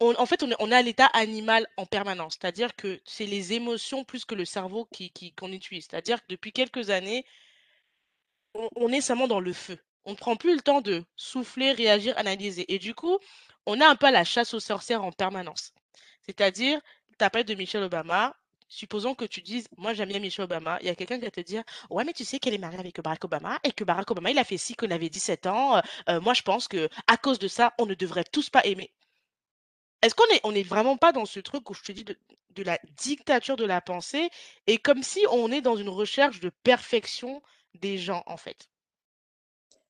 En fait, on est à l'état animal en permanence. C'est-à-dire que c'est les émotions plus que le cerveau qui qui qu'on utilise. C'est-à-dire que depuis quelques années on est seulement dans le feu. On ne prend plus le temps de souffler, réagir, analyser et du coup, on a un peu la chasse aux sorcières en permanence. C'est-à-dire, tu parlé de Michelle Obama, supposons que tu dises: «Moi, j'aime bien Michelle Obama», il y a quelqu'un qui va te dire: «Ouais, mais tu sais qu'elle est mariée avec Barack Obama et que Barack Obama, il a fait ci il avait 17 ans, heu heu, moi je pense qu'à cause de ça, on ne devrait tous pas aimer». Est-ce qu'on est on est vraiment pas dans ce truc où je te dis de de la dictature de la pensée et comme si on est dans une recherche de perfection des gens, en fait?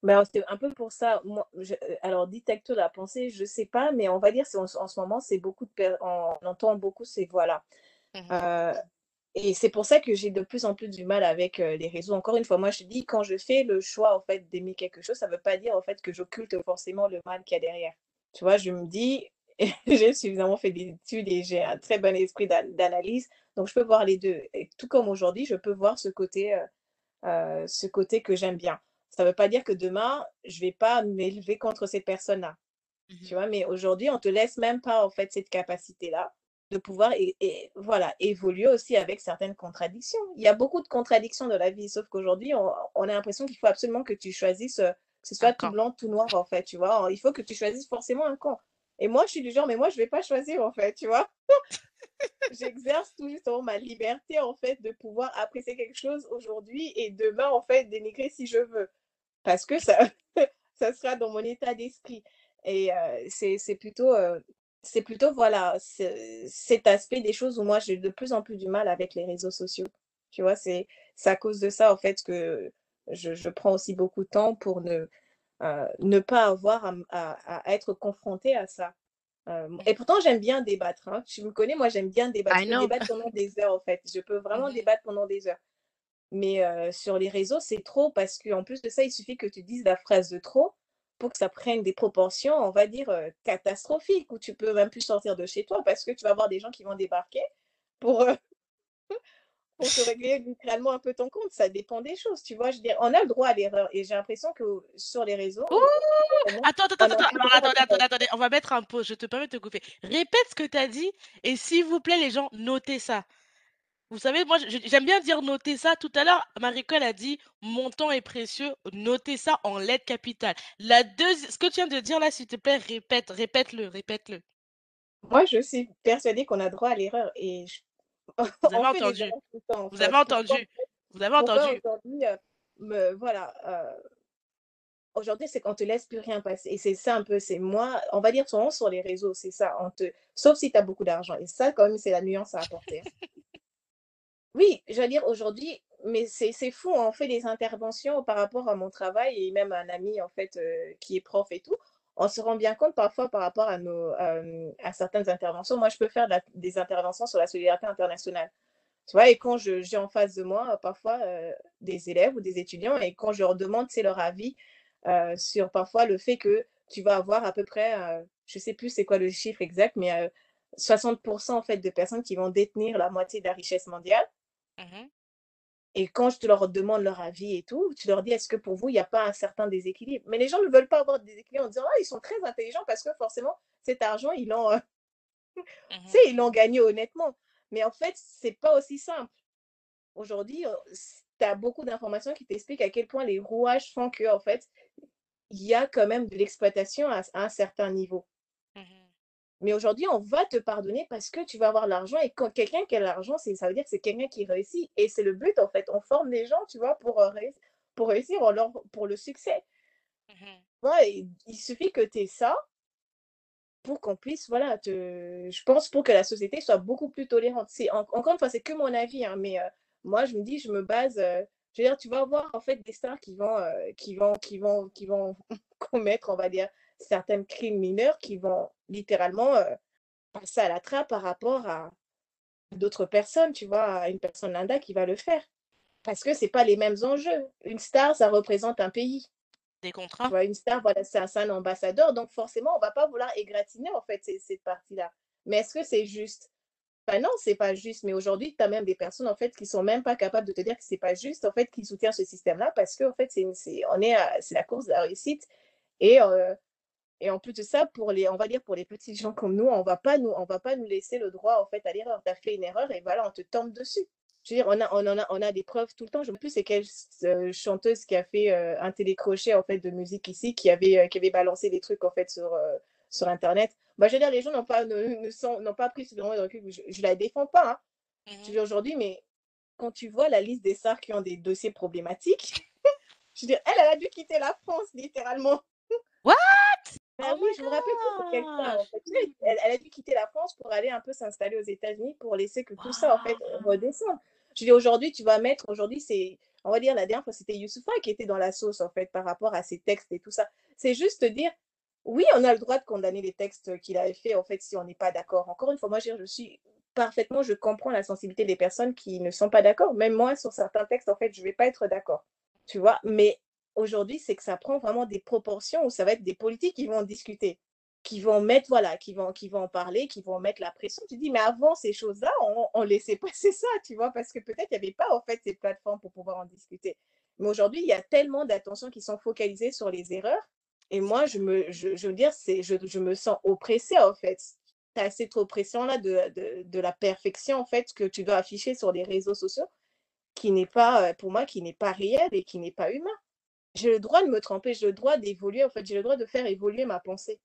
Ben, c'est un peu pour ça, moi, je heu, alors dictature de la pensée, je sais pas, mais on va dire en ce en ce moment, c'est beaucoup de per on entend beaucoup ces voix-là. Mmh mh. Heu et c'est pour ça que j'ai de plus en plus du mal avec, heu, les réseaux. Encore une fois, moi je dis, quand je fais le choix, en fait, d'aimer quelque chose, ça veut pas dire, en fait, que j'occulte forcément le mal qu'il y a derrière. Tu vois? Je me dis j'ai suffisamment fait des études et j'ai un très bon esprit d'an d'analyse, donc je peux voir les 2 et tout comme aujourd'hui, je peux voir ce côté, heu heu, ce côté que j'aime bien. Ça veut pas dire que demain, je vais pas m'élever contre ces personnes-là, Mmh tu mh. vois? Mais aujourd'hui, on te laisse même pas, en fait, cette capacité-là de pouvoir et et voilà, évoluer aussi avec certaines contradictions. Il y a beaucoup de contradictions dans la vie, sauf qu'aujourd'hui, on on a l'impression qu'il faut absolument que tu choisisses, heu, que ce soit tout blanc, tout noir, en fait, tu vois? Il faut que tu choisisses forcément un camp et moi, je suis du genre: «Mais moi, je vais pas choisir, en fait», tu vois? J'exerce tout justement ma liberté, en fait, de pouvoir apprécier quelque chose aujourd'hui et demain, en fait, dénigrer si je veux. Parce que ça ça sera dans mon état d'esprit et heu, c'est plutôt, c'est plutôt, voilà, ce cet aspect des choses où moi j'ai de plus en plus du mal avec les réseaux sociaux. Tu vois? C'est c'est à cause de ça, en fait, que je je prends aussi beaucoup de temps pour ne, heu, ne pas avoir à m à à être confrontée à ça. Hem Mmh. et pourtant j'aime bien débattre, hein. Tu me connais, moi j'aime bien débattre. Je peux débattre pendant des heures, en fait. Je peux Mmh vraiment mh. débattre pendant des heures. Mais heu, sur les réseaux, c'est trop parce qu'en plus de ça, il suffit que tu dises la phrase de trop pour que ça prenne des proportions, on va dire, catastrophiques, où tu peux même plus sortir de chez toi parce que tu vas avoir des gens qui vont débarquer pour, pour te régler littéralement un peu ton compte. Ça dépend des choses, tu vois? Je dire, on a le droit à l'erreur et j'ai l'impression que sur les réseaux, Ouh! moi, Attends, attends, attends, attends, alors attendez, attendez, attendez, on va mettre un pause, je te permets de te couper. Répète ce que tu as dit et s'il vous plaît, les gens, notez ça. Vous savez, moi, je j'aime bien dire: «Notez ça». Tout à l'heure, elle a dit: «Mon temps est précieux», notez ça en lettres capitales. La deuxi ce que tu viens de dire là, s'il te plaît, répète, répète-le, répète-le. Moi, je suis persuadée qu'on a droit à l'erreur et j Vous avez entendu, temps, vous avez entendu, vous avez entendu. voilà, heu, aujourd'hui, c'est qu'on te laisse plus rien passer et c'est ça un peu, c'est moi, on va dire souvent sur les réseaux, c'est ça, on te sauf si tu as beaucoup d'argent et ça, quand même, c'est la nuance à apporter, hein. Oui, j'allais dire aujourd'hui, mais c'est fou, on fait des interventions par rapport à mon travail et même un ami, en fait, heu, qui est prof et tout. On se rend bien compte parfois par rapport à nos, hem, à certaines interventions. Moi, je peux faire des interventions sur la solidarité internationale. Tu vois? Et quand j'ai en face de moi, heu, parfois, heu, des élèves ou des étudiants et quand je leur demande, sais, leur avis, sur parfois le fait que tu vas avoir à peu près, je sais plus c'est quoi le chiffre exact, mais, heu, 60% en fait de personnes qui vont détenir la moitié de la richesse mondiale Mmh mh. Et quand je te leur demande leur avis et tout, tu leur dis: «Est-ce que pour vous, il y a pas un certain déséquilibre?» mais les gens ne veulent pas avoir de déséquilibre en disant: «Ah, ils sont très intelligents parce que forcément cet argent, ils l'ont, heu, Mmh ils l'ont gagné honnêtement». Mais en fait, c'est pas aussi simple. Aujourd'hui, tu as beaucoup d'informations qui t'expliquent à quel point les rouages font qu'en fait, il y a quand même de l'exploitation à à un certain niveau. Mmh mh. Mais aujourd'hui, on va te pardonner parce que tu vas avoir l'argent et quand quelqu'un qui a l'argent, ça veut dire que c'est quelqu'un qui réussit et c'est le but en fait. On forme des gens, tu vois, pour, réuss pour réussir, leur pour le succès. Mmh mh. Ouais il suffit que tu aies ça pour qu'on puisse, voilà, te je pense pour que la société soit beaucoup plus tolérante. C'est en encore une fois, c'est que mon avis, hein, mais, heu, moi je me dis, je me base, heu, je veux dire, tu vas voir en fait des stars qui vont, qui vont qui vont qui vont commettre, on va dire, certains crimes mineurs qui vont littéralement, heu, passer à la trappe par rapport à d'autres personnes, tu vois? À une personne lambda qui va le faire. Parce que c'est pas les mêmes enjeux. Une star, ça représente un pays. Des Tu contrats? vois? Une star, voilà, c'est un un ambassadeur, donc forcément, on va pas vouloir égratigner, en fait, cette partie-là. Mais est-ce que c'est juste? Bah, non, c'est pas juste, mais aujourd'hui, tu as même des personnes, en fait, qui sont même pas capables de te dire que c'est pas juste, en fait, qui soutient ce système-là parce qu'en fait, c'est on est c'est la course de la réussite et heu Et en plus de ça, pour les on va dire pour les petits gens comme nous, on va pas nous on va pas nous laisser le droit, en fait, à l'erreur. Tu as fait une erreur et voilà, on te tombe dessus. Je veux dire, on a on en a on a des preuves tout le temps. Je me plus c'est quelle s chanteuse qui a fait, heu, un télécrochet, en fait, de musique ici, qui avait, heu, qui avait balancé des trucs, en fait, sur, sur internet. Bah, je veux dire, les gens n'ont pas ne ne sont n'ont pas pris suffisamment de recul. Je je la défends pas, hein. Mmh Je veux mh. dire aujourd'hui, mais quand tu vois la liste des stars qui ont des dossiers problématiques, je veux dire, elle, elle a dû quitter la France littéralement. What? Oh oui, je me rappelle pour quel cas, en gosh! fait. Tu sais, elle elle a dû quitter la France pour aller un peu s'installer aux États-Unis pour laisser que tout ça, en fait, redescende. Je dire aujourd'hui, tu vas mettre aujourd'hui, c'est on va dire la dernière fois, c'était Youssoupha qui était dans la sauce, en fait, par rapport à ses textes et tout ça. C'est juste dire, oui, on a le droit de condamner les textes qu'il avait fait, en fait, si on n'est pas d'accord. Encore une fois, moi, je je suis parfaitement je comprends la sensibilité des personnes qui ne sont pas d'accord. Même moi, sur certains textes, en fait, je vais pas être d'accord. Tu vois? Mais aujourd'hui, c'est que ça prend vraiment des proportions où ça va être des politiques qui vont en discuter, qui vont mettre voilà, qui vont qui vont en parler, qui vont mettre la pression. Tu dis: «Mais avant ces choses-là, on on laissait passer ça», tu vois? Parce que peut-être il y avait pas, en fait, ces plateformes pour pouvoir en discuter. Mais aujourd'hui, il y a tellement d'attention qui sont focalisées sur les erreurs et moi, je me je je veux dire, c'est je je me sens oppressée, en fait. Tu as cette oppression-là de de de la perfection, en fait, que tu dois afficher sur les réseaux sociaux, qui n'est pas, heu, pour moi, qui n'est pas réel et qui n'est pas humain. J'ai le droit de me tromper, j'ai le droit d'évoluer, en fait, j'ai le droit de faire évoluer ma pensée.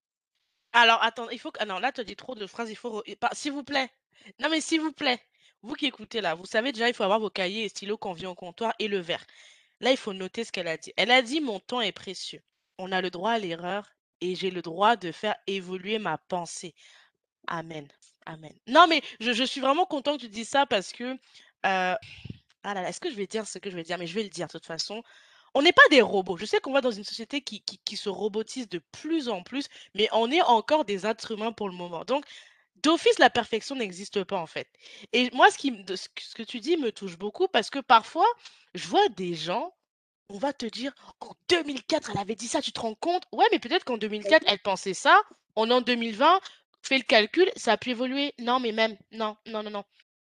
Alors attends, il faut que ah non, là, tu as dit trop de phrases, il faut s'il vous plaît. Non, mais s'il vous plaît, vous qui écoutez là, vous savez déjà, il faut avoir vos cahiers et stylos quand on vient au comptoir et le verre. Là, il faut noter ce qu'elle a dit. Elle a dit: «Mon temps est précieux. On a le droit à l'erreur et j'ai le droit de faire évoluer ma pensée». Amen, amen. Non, mais je suis vraiment contente que tu dises ça parce que, heu, ah là là, est-ce que je vais dire ce que je vais dire? Mais je vais le dire de toute façon. On n'est pas des robots. Je sais qu'on va dans une société qui qui qui se robotise de plus en plus, mais on est encore des êtres humains pour le moment. Donc, d'office, la perfection n'existe pas, en fait. Et moi, ce qui que tu dis me touche beaucoup parce que parfois, je vois des gens, on va te dire: «En 2004, elle avait dit ça, tu te rends compte?» ouais, mais peut-être qu'en 2004, elle pensait ça. On est en 2020, fais le calcul, ça a pu évoluer. Non, mais même, non, non, non, non.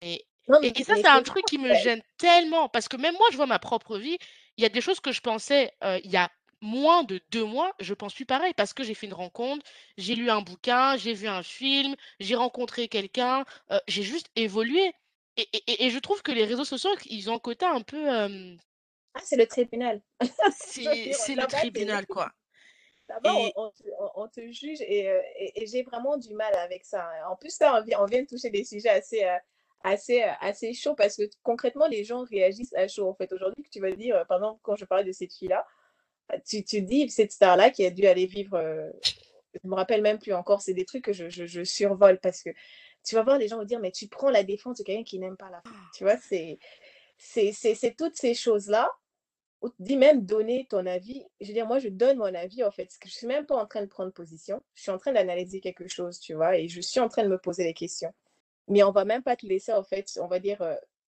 Et Non, et ça, c'est un truc qui me gêne tellement parce que même moi, je vois ma propre vie, il y a des choses que je pensais, il y a moins de 2 mois, je pense plus pareil parce que j'ai fait une rencontre, j'ai lu un bouquin, j'ai vu un film, j'ai rencontré quelqu'un, j'ai juste évolué et et et et je trouve que les réseaux sociaux, ils ont un côté un peu, ah, c'est le tribunal. C'est le tribunal, quoi là-bas, on et on te on on te juge et j'ai vraiment du mal avec ça, hein. En plus, là, on vient on vient de toucher des sujets assez, assez, heu, assez chauds parce que concrètement, les gens réagissent à chaud, en fait. Aujourd'hui, que tu vas dire, heu, par exemple, quand je parlais de cette fille-là, bah, tu tu dis: «Cette star-là qui a dû aller vivre», heu, je me rappelle même plus encore, c'est des trucs que je je survole parce que tu vas voir les gens vont dire: «Mais tu prends la défense de quelqu'un qui n'aime pas la femme». Tu vois? C'est c'est c'est c'est toutes ces choses-là ou dis même donner ton avis. Je veux dire, moi, je donne mon avis, en fait, parce que je suis même pas en train de prendre position. Je suis en train d'analyser quelque chose, tu vois? Et je suis en train de me poser des questions. Mais on va même pas te laisser, en fait, on va dire,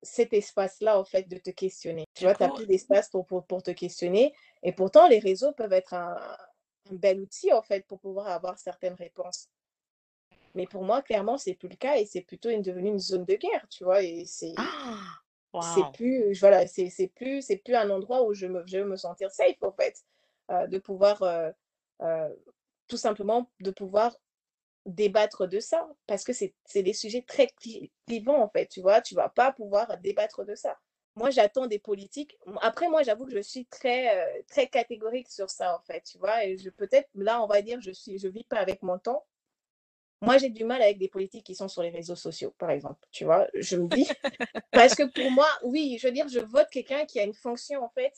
cet espace-là, en fait, de te questionner. Tu vois? Tu as coup plus d'espace pour pour pour te questionner et pourtant les réseaux peuvent être un un bel outil, en fait, pour pouvoir avoir certaines réponses. Mais pour moi, clairement, c'est plus le cas et c'est plutôt une devenu une zone de guerre, tu vois? Et c'est c'est waouh! plus voilà, c'est c'est plus c'est plus un endroit où je me je vais me sentir safe, en fait, de pouvoir, tout simplement de pouvoir débattre de ça. Parce que c'est des sujets très cli clivants, en fait, tu vois? Tu vas pas pouvoir débattre de ça. Moi, j'attends des politiques après moi, j'avoue que je suis très, heu, très catégorique sur ça, en fait, tu vois? Et je peut-être là, on va dire, je suis je vis pas avec mon temps. Moi, j'ai du mal avec des politiques qui sont sur les réseaux sociaux, par exemple, tu vois? Je me dis parce que pour moi, oui, je veux dire, je vote quelqu'un qui a une fonction, en fait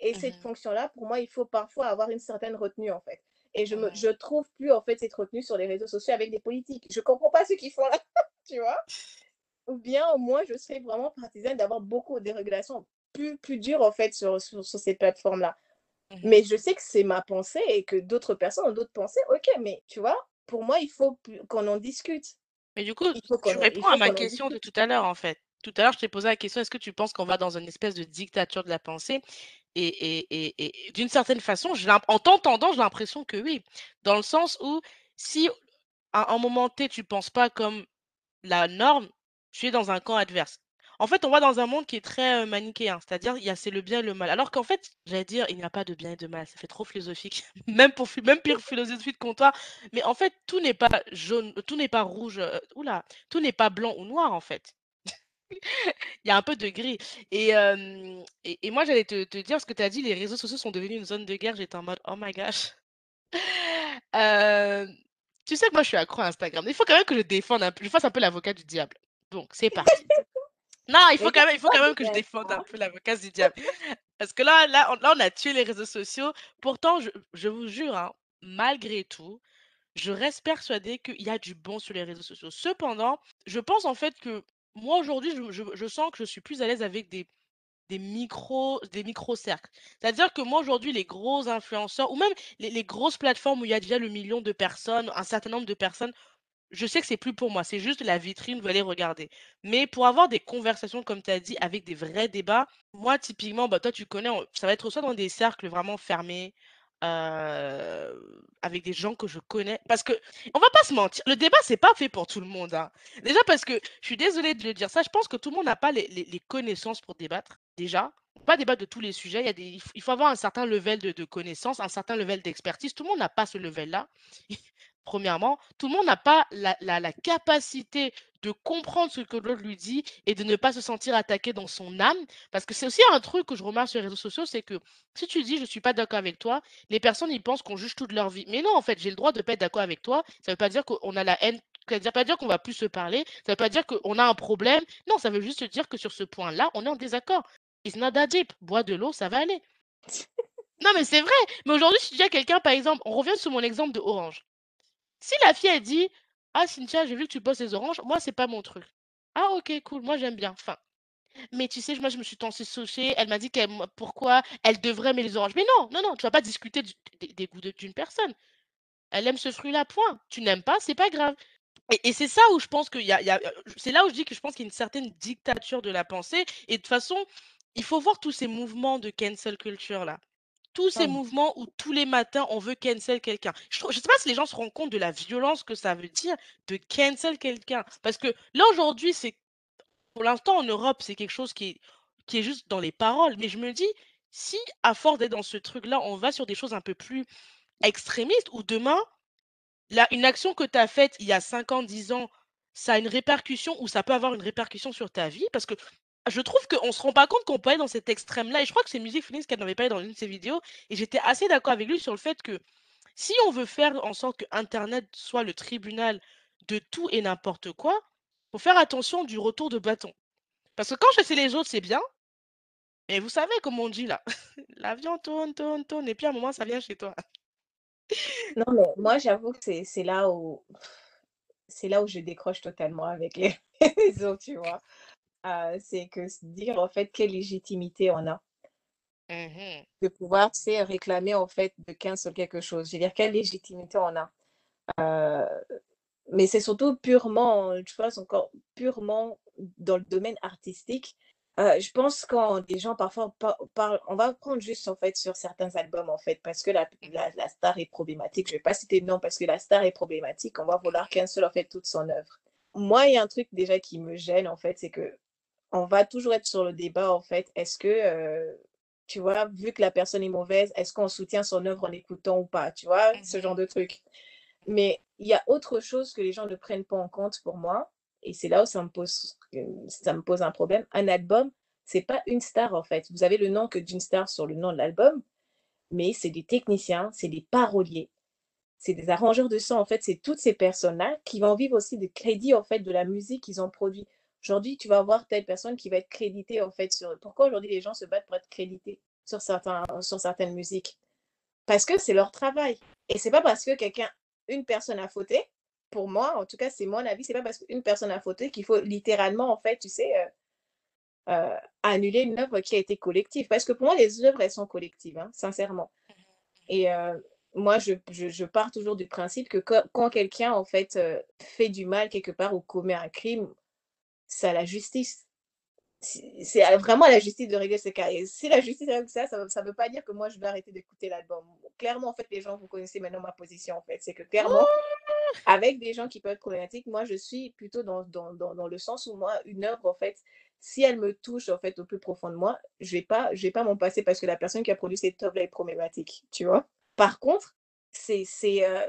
et Mmh cette mh. fonction-là, pour moi, il faut parfois avoir une certaine retenue, en fait et je me je trouve plus, en fait, cette retenue sur les réseaux sociaux avec des politiques. Je comprends pas ce qu'ils font là, tu vois? Ou bien, au moins, je serais vraiment partisane d'avoir beaucoup de régulations plus plus dures, en fait, sur sur sur ces plateformes-là. Mmh Mais je sais que c'est ma pensée et que d'autres personnes ont d'autres pensées, OK, mais tu vois? Pour moi, il faut qu'on en discute. Mais du coup, tu réponds à ma question de tout à l'heure, en fait. Tout à l'heure, je t'ai posé la question, est-ce que tu penses qu'on va dans une espèce de dictature de la pensée? Et et et d'une certaine façon, en t'entendant, j'ai l'impression que oui. Dans le sens où si à un moment T, tu penses pas comme la norme, tu es dans un camp adverse. En fait, on va dans un monde qui est très, manichéen, c'est-à-dire il c'est le bien et le mal. Alors qu'en fait, j'allais dire: «Il n'y a pas de bien et de mal», ça fait trop philosophique, même pour même pire philosophique que toi, mais en fait, tout n'est pas jaune, tout n'est pas rouge, là, tout n'est pas blanc ou noir, en fait. Il y a un peu de gris et et et moi, j'allais te te dire ce que tu as dit, les réseaux sociaux sont devenus une zone de guerre, j'étais en mode: «Oh my gosh». Tu sais que moi, je suis accro à Instagram. Il faut quand même que je défende un peu, je fasse un peu l'avocat du diable. Donc c'est parti. Non, il faut quand même il faut quand même que je défende un peu l'avocat du diable. Parce que là là, on là, on a tué les réseaux sociaux. Pourtant, je je vous jure, hein, malgré tout, je reste persuadée qu'il y a du bon sur les réseaux sociaux. Cependant, je pense en fait que moi, aujourd'hui, je sens que je suis plus à l'aise avec des des micros des micro-cercles. C'est-à-dire que moi, aujourd'hui, les gros influenceurs ou même les grosses plateformes où il y a déjà le million de personnes, un certain nombre de personnes, je sais que c'est plus pour moi, c'est juste la vitrine, vous allez regarder. Mais pour avoir des conversations, comme tu as dit, avec des vrais débats, moi, typiquement, bah, toi, tu connais, on ça va être soit dans des cercles vraiment fermés, avec des gens que je connais. Parce que on va pas se mentir, le débat, c'est pas fait pour tout le monde, hein. Déjà parce que je suis désolée de le dire ça, je pense que tout le monde n'a pas les les connaissances pour débattre, déjà. On peut pas débattre de tous les sujets, il il faut avoir un certain level de de connaissances, un certain level d'expertise. Tout le monde n'a pas ce level-là. Premièrement, tout le monde n'a pas la la la capacité de comprendre ce que l'autre lui dit et de ne pas se sentir attaqué dans son âme. Parce que c'est aussi un truc que je remarque sur les réseaux sociaux, c'est que si tu dis: «Je suis pas d'accord avec toi», les personnes, ils pensent qu'on juge toute leur vie. Mais non, en fait, j'ai le droit de pas être d'accord avec toi. Ça veut pas dire qu'on a la haine, ça veut pas dire qu'on va plus se parler, ça veut pas dire qu'on a un problème. Non, ça veut juste dire que sur ce point-là, on est en désaccord. It's not that deep. Bois de l'eau, ça va aller. Non, mais c'est vrai. Mais aujourd'hui, si tu dis à quelqu'un, par exemple, on revient sur mon exemple de Orange. Si la fille, elle dit: «Ah Cynthia, j'ai vu que tu postes les oranges, moi, c'est pas mon truc». «Ah OK, cool, moi j'aime bien». Mais tu sais, moi, je me suis tant séchée, elle m'a dit qu'elle pourquoi elle devrait aimer les oranges. Mais non, non, non, tu vas pas discuter des goûts d'une personne. Elle aime ce fruit-là, point. Tu n'aimes pas, c'est pas grave. Et c'est ça où je pense qu'il y a c'est là où je dis que je pense qu'il y a une certaine dictature de la pensée et de toute façon, il faut voir tous ces mouvements de cancel culture là. Tous ces mouvements où tous les matins on veut cancel quelqu'un. Je je sais pas si les gens se rendent compte de la violence que ça veut dire de cancel quelqu'un. Parce que là aujourd'hui, c'est pour l'instant en Europe, c'est quelque chose qui est qui est juste dans les paroles. Mais je me dis, si à force d'être dans ce truc-là, on va sur des choses un peu plus extrémistes, où demain, là, une action que tu as faite il y a 5 ans, 10 ans, ça a une répercussion ou ça peut avoir une répercussion sur ta vie. Parce que je trouve qu'on se rend pas compte qu'on peut aller dans cet extrême-là. Et je crois que c'est Music Phoenix qui en avait parlé dans une de ses vidéos. Et j'étais assez d'accord avec lui sur le fait que si on veut faire en sorte que internet soit le tribunal de tout et n'importe quoi, faut faire attention du retour de bâton. Parce que quand chasser les autres, c'est bien, mais vous savez comme on dit là, l'avion tourne, tourne, tourne, et puis à un moment, ça vient chez toi. Non, mais moi, j'avoue que c'est c'est là où c'est là où je décroche totalement avec les réseaux, tu vois? C'est que se dire, en fait, quelle légitimité on a Mmh de pouvoir, tu sais, réclamer, en fait, de 15 sur quelque chose. Je veux dire, quelle légitimité on a? Heu, mais c'est surtout purement, tu vois, encore purement dans le domaine artistique. Heu, je pense quand des gens parfois pa parlent on va prendre juste, en fait, sur certains albums, en fait, parce que la la la star est problématique. Je vais pas citer de nom parce que la star est problématique, on va vouloir cancel, en fait, toute son œuvre. Moi, il y a un truc déjà qui me gêne, en fait, c'est que on va toujours être sur le débat, en fait. Est-ce que, tu vois, vu que la personne est mauvaise, est-ce qu'on soutient son œuvre en écoutant ou pas? Tu vois? Ce genre de truc. Mais il y a autre chose que les gens ne prennent pas en compte pour moi et c'est là où ça me pose, ça me pose un problème. Un album, c'est pas une star, en fait. Vous avez le nom que d'une star sur le nom de l'album, mais c'est des techniciens, c'est des paroliers, c'est des arrangeurs de son, en fait, c'est toutes ces personnes-là qui vont vivre aussi des crédits, en fait, de la musique qu'ils ont produit. Aujourd'hui, tu vas avoir telle personne qui va être créditée, en fait, sur pourquoi aujourd'hui les gens se battent pour être crédités sur certains sur certaines musiques? Parce que c'est leur travail et c'est pas parce que quelqu'un une personne a fauté, pour moi, en tout cas, c'est mon avis, c'est pas parce qu'une personne a fauté qu'il faut littéralement, en fait, tu sais, heu heu, annuler une œuvre qui a été collective. Parce que pour moi, les œuvres, elles sont collectives, hein, sincèrement. Et heu, moi, je je pars toujours du principe que quand quand quelqu'un, en fait, fait du mal quelque part ou commet un crime, c'est à la justice. C'est vraiment à la justice de régler ce cas et si la justice règle ça, ça ça veut pas dire que moi je vais arrêter d'écouter l'album. Clairement, en fait, les gens, vous connaissez maintenant ma position, en fait. C'est que clairement, avec des gens qui peuvent être problématiques, moi je suis plutôt dans dans dans dans le sens où moi, une œuvre, en fait, si elle me touche, en fait, au plus profond de moi, je vais pas je vais pas m'en passer parce que la personne qui a produit cette œuvre-là est problématique, tu vois? Par contre, c'est c'est, heu,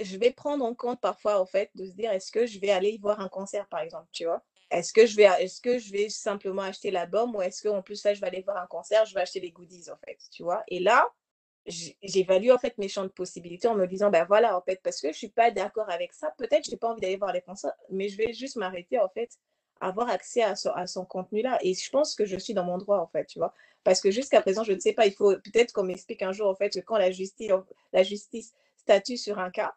je vais prendre en compte parfois, en fait, de se dire: «Est-ce que je vais aller voir un concert?» par exemple, tu vois? Est-ce que je vais est-ce que je vais simplement acheter l'album ou est-ce qu'en plus, là, je vais aller voir un concert, je vais acheter les goodies, en fait, tu vois? Et là, j'évalue en fait mes champs de possibilités en me disant: «Bah, voilà, en fait, parce que je suis pas d'accord avec ça, peut-être j'ai pas envie d'aller voir les concerts, mais je vais juste m'arrêter en fait, avoir accès à son à son contenu-là» et je pense que je suis dans mon droit, en fait, tu vois? Parce que jusqu'à présent, je ne sais pas, il faut peut-être qu'on m'explique un jour, en fait, que quand la justice la justice statue sur un cas,